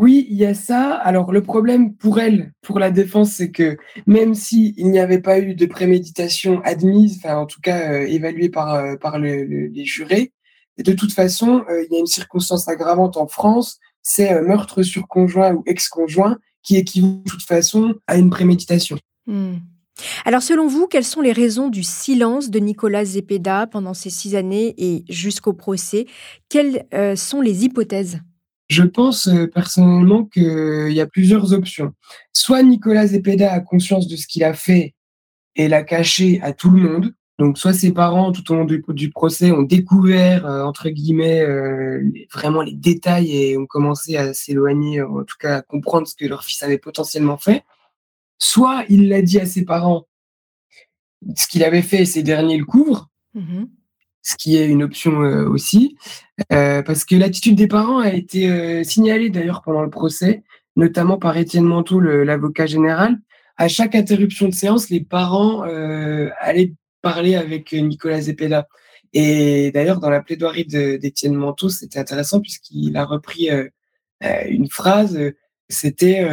Oui, il y a ça. Alors le problème pour elle, pour la défense, c'est que même s'il si n'y avait pas eu de préméditation admise, en tout cas euh, évaluée par, euh, par le, le, les jurés, de toute façon, euh, il y a une circonstance aggravante en France, c'est meurtre sur conjoint ou ex-conjoint, qui équivaut de toute façon à une préméditation. Hmm. Alors selon vous, quelles sont les raisons du silence de Nicolas Zepeda pendant ces six années et jusqu'au procès? Quelles sont les hypothèses? Je pense euh, personnellement qu'il y a plusieurs options. Soit Nicolas Zepeda a conscience de ce qu'il a fait et l'a caché à tout le monde. Donc, soit ses parents, tout au long du, procès, ont découvert, euh, entre guillemets, euh, vraiment les détails et ont commencé à s'éloigner, en tout cas à comprendre ce que leur fils avait potentiellement fait. Soit il l'a dit à ses parents, ce qu'il avait fait ces derniers le couvrent. Mmh ce qui est une option euh, aussi, euh, parce que l'attitude des parents a été euh, signalée d'ailleurs pendant le procès, notamment par Étienne Manteau, l'avocat général. À chaque interruption de séance, les parents allaient parler avec Nicolas Zepeda. Et d'ailleurs, dans la plaidoirie d'Étienne Manteau, c'était intéressant puisqu'il a repris une phrase, c'était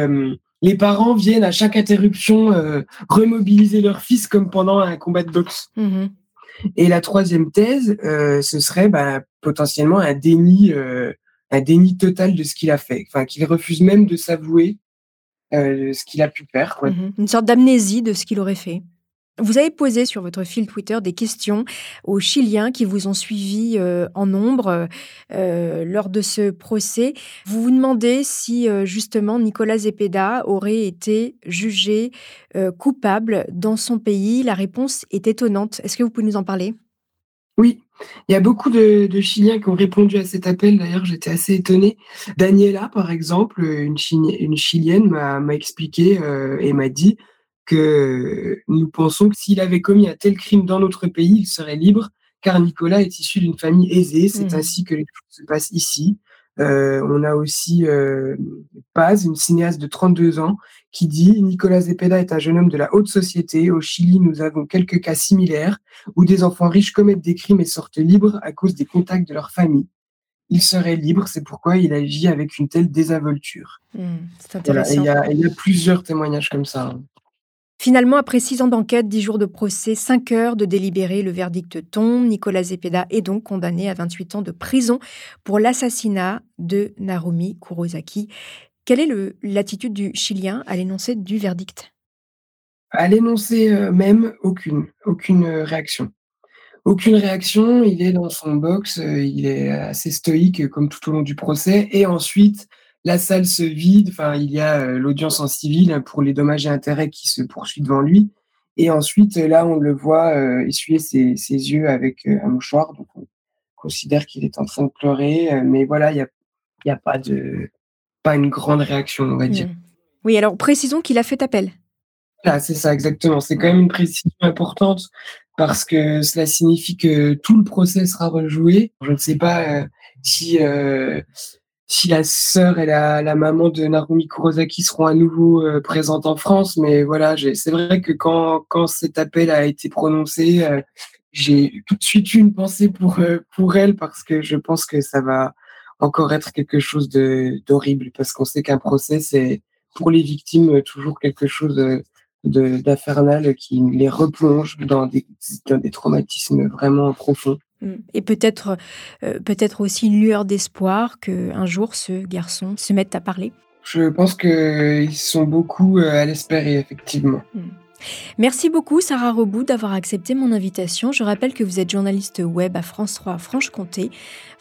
les parents viennent à chaque interruption remobiliser leur fils comme pendant un combat de boxe. Mmh et la troisième thèse, euh, ce serait bah, potentiellement un déni, euh, un déni total de ce qu'il a fait, enfin qu'il refuse même de s'avouer euh, ce qu'il a pu faire. Quoi. Mmh Une sorte d'amnésie de ce qu'il aurait fait. Vous avez posé sur votre fil Twitter des questions aux Chiliens qui vous ont suivi euh, en nombre euh, lors de ce procès. Vous vous demandez si euh, justement Nicolas Zepeda aurait été jugé coupable dans son pays. La réponse est étonnante. Est-ce que vous pouvez nous en parler? Oui, il y a beaucoup de, Chiliens qui ont répondu à cet appel. D'ailleurs, j'étais assez étonnée. Daniela, par exemple, une Chilienne, m'a expliqué et m'a dit que nous pensons que s'il avait commis un tel crime dans notre pays, il serait libre, car Nicolas est issu d'une famille aisée. C'est mmh. ainsi que les choses se passent ici. Euh, on a aussi euh, Paz, une cinéaste de 32 ans, qui dit Nicolas Zepeda est un jeune homme de la haute société. Au Chili, nous avons quelques cas similaires où des enfants riches commettent des crimes et sortent libres à cause des contacts de leur famille. Il serait libre, c'est pourquoi il agit avec une telle désinvolture. Mmh, c'est intéressant. Voilà, il y, y, a plusieurs témoignages comme ça. Finalement, après six ans d'enquête, dix jours de procès, cinq heures de délibéré, le verdict tombe. Nicolas Zepeda est donc condamné à 28 ans de prison pour l'assassinat de Narumi Kurosaki. Quelle est l'attitude du Chilien à l'énoncé du verdict? À l'énoncé euh, même, aucune, aucune réaction. Aucune réaction, il est dans son box, euh, il est assez stoïque comme tout au long du procès. Et ensuite, la salle se vide, enfin, il y a euh, l'audience en civil pour les dommages et intérêts qui se poursuivent devant lui. Et ensuite, là, on le voit euh, essuyer ses, yeux avec euh, un mouchoir. Donc, on considère qu'il est en train de pleurer. mais voilà, il n'y a, y a pas, de, pas une grande réaction, on va dire. Oui, alors précisons qu'il a fait appel. Là, c'est ça, exactement. C'est quand même une précision importante parce que cela signifie que tout le procès sera rejoué. Je ne sais pas si si la sœur et la, maman de Narumi Kurosaki seront à nouveau euh, présentes en France. Mais voilà, c'est vrai que quand, quand cet appel a été prononcé, euh, j'ai tout de suite eu une pensée pour, euh, pour elle parce que je pense que ça va encore être quelque chose d'horrible parce qu'on sait qu'un procès, c'est pour les victimes toujours quelque chose d'infernal qui les replonge dans des, dans des traumatismes vraiment profonds. Mm. Et peut-être euh, peut-être aussi une lueur d'espoir qu'un jour ce garçon se mette à parler. Je pense qu'ils sont beaucoup euh, à l'espérer, effectivement. Mm. Merci beaucoup Sarah Rebout d'avoir accepté mon invitation. Je rappelle que vous êtes journaliste web à France 3 Franche-Comté.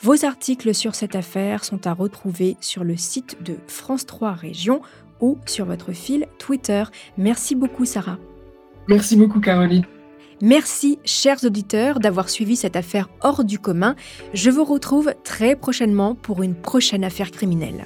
Vos articles sur cette affaire sont à retrouver sur le site de France 3 Région ou sur votre fil Twitter. Merci beaucoup Sarah. Merci beaucoup Caroline. Merci, chers auditeurs, d'avoir suivi cette affaire hors du commun. Je vous retrouve très prochainement pour une prochaine affaire criminelle.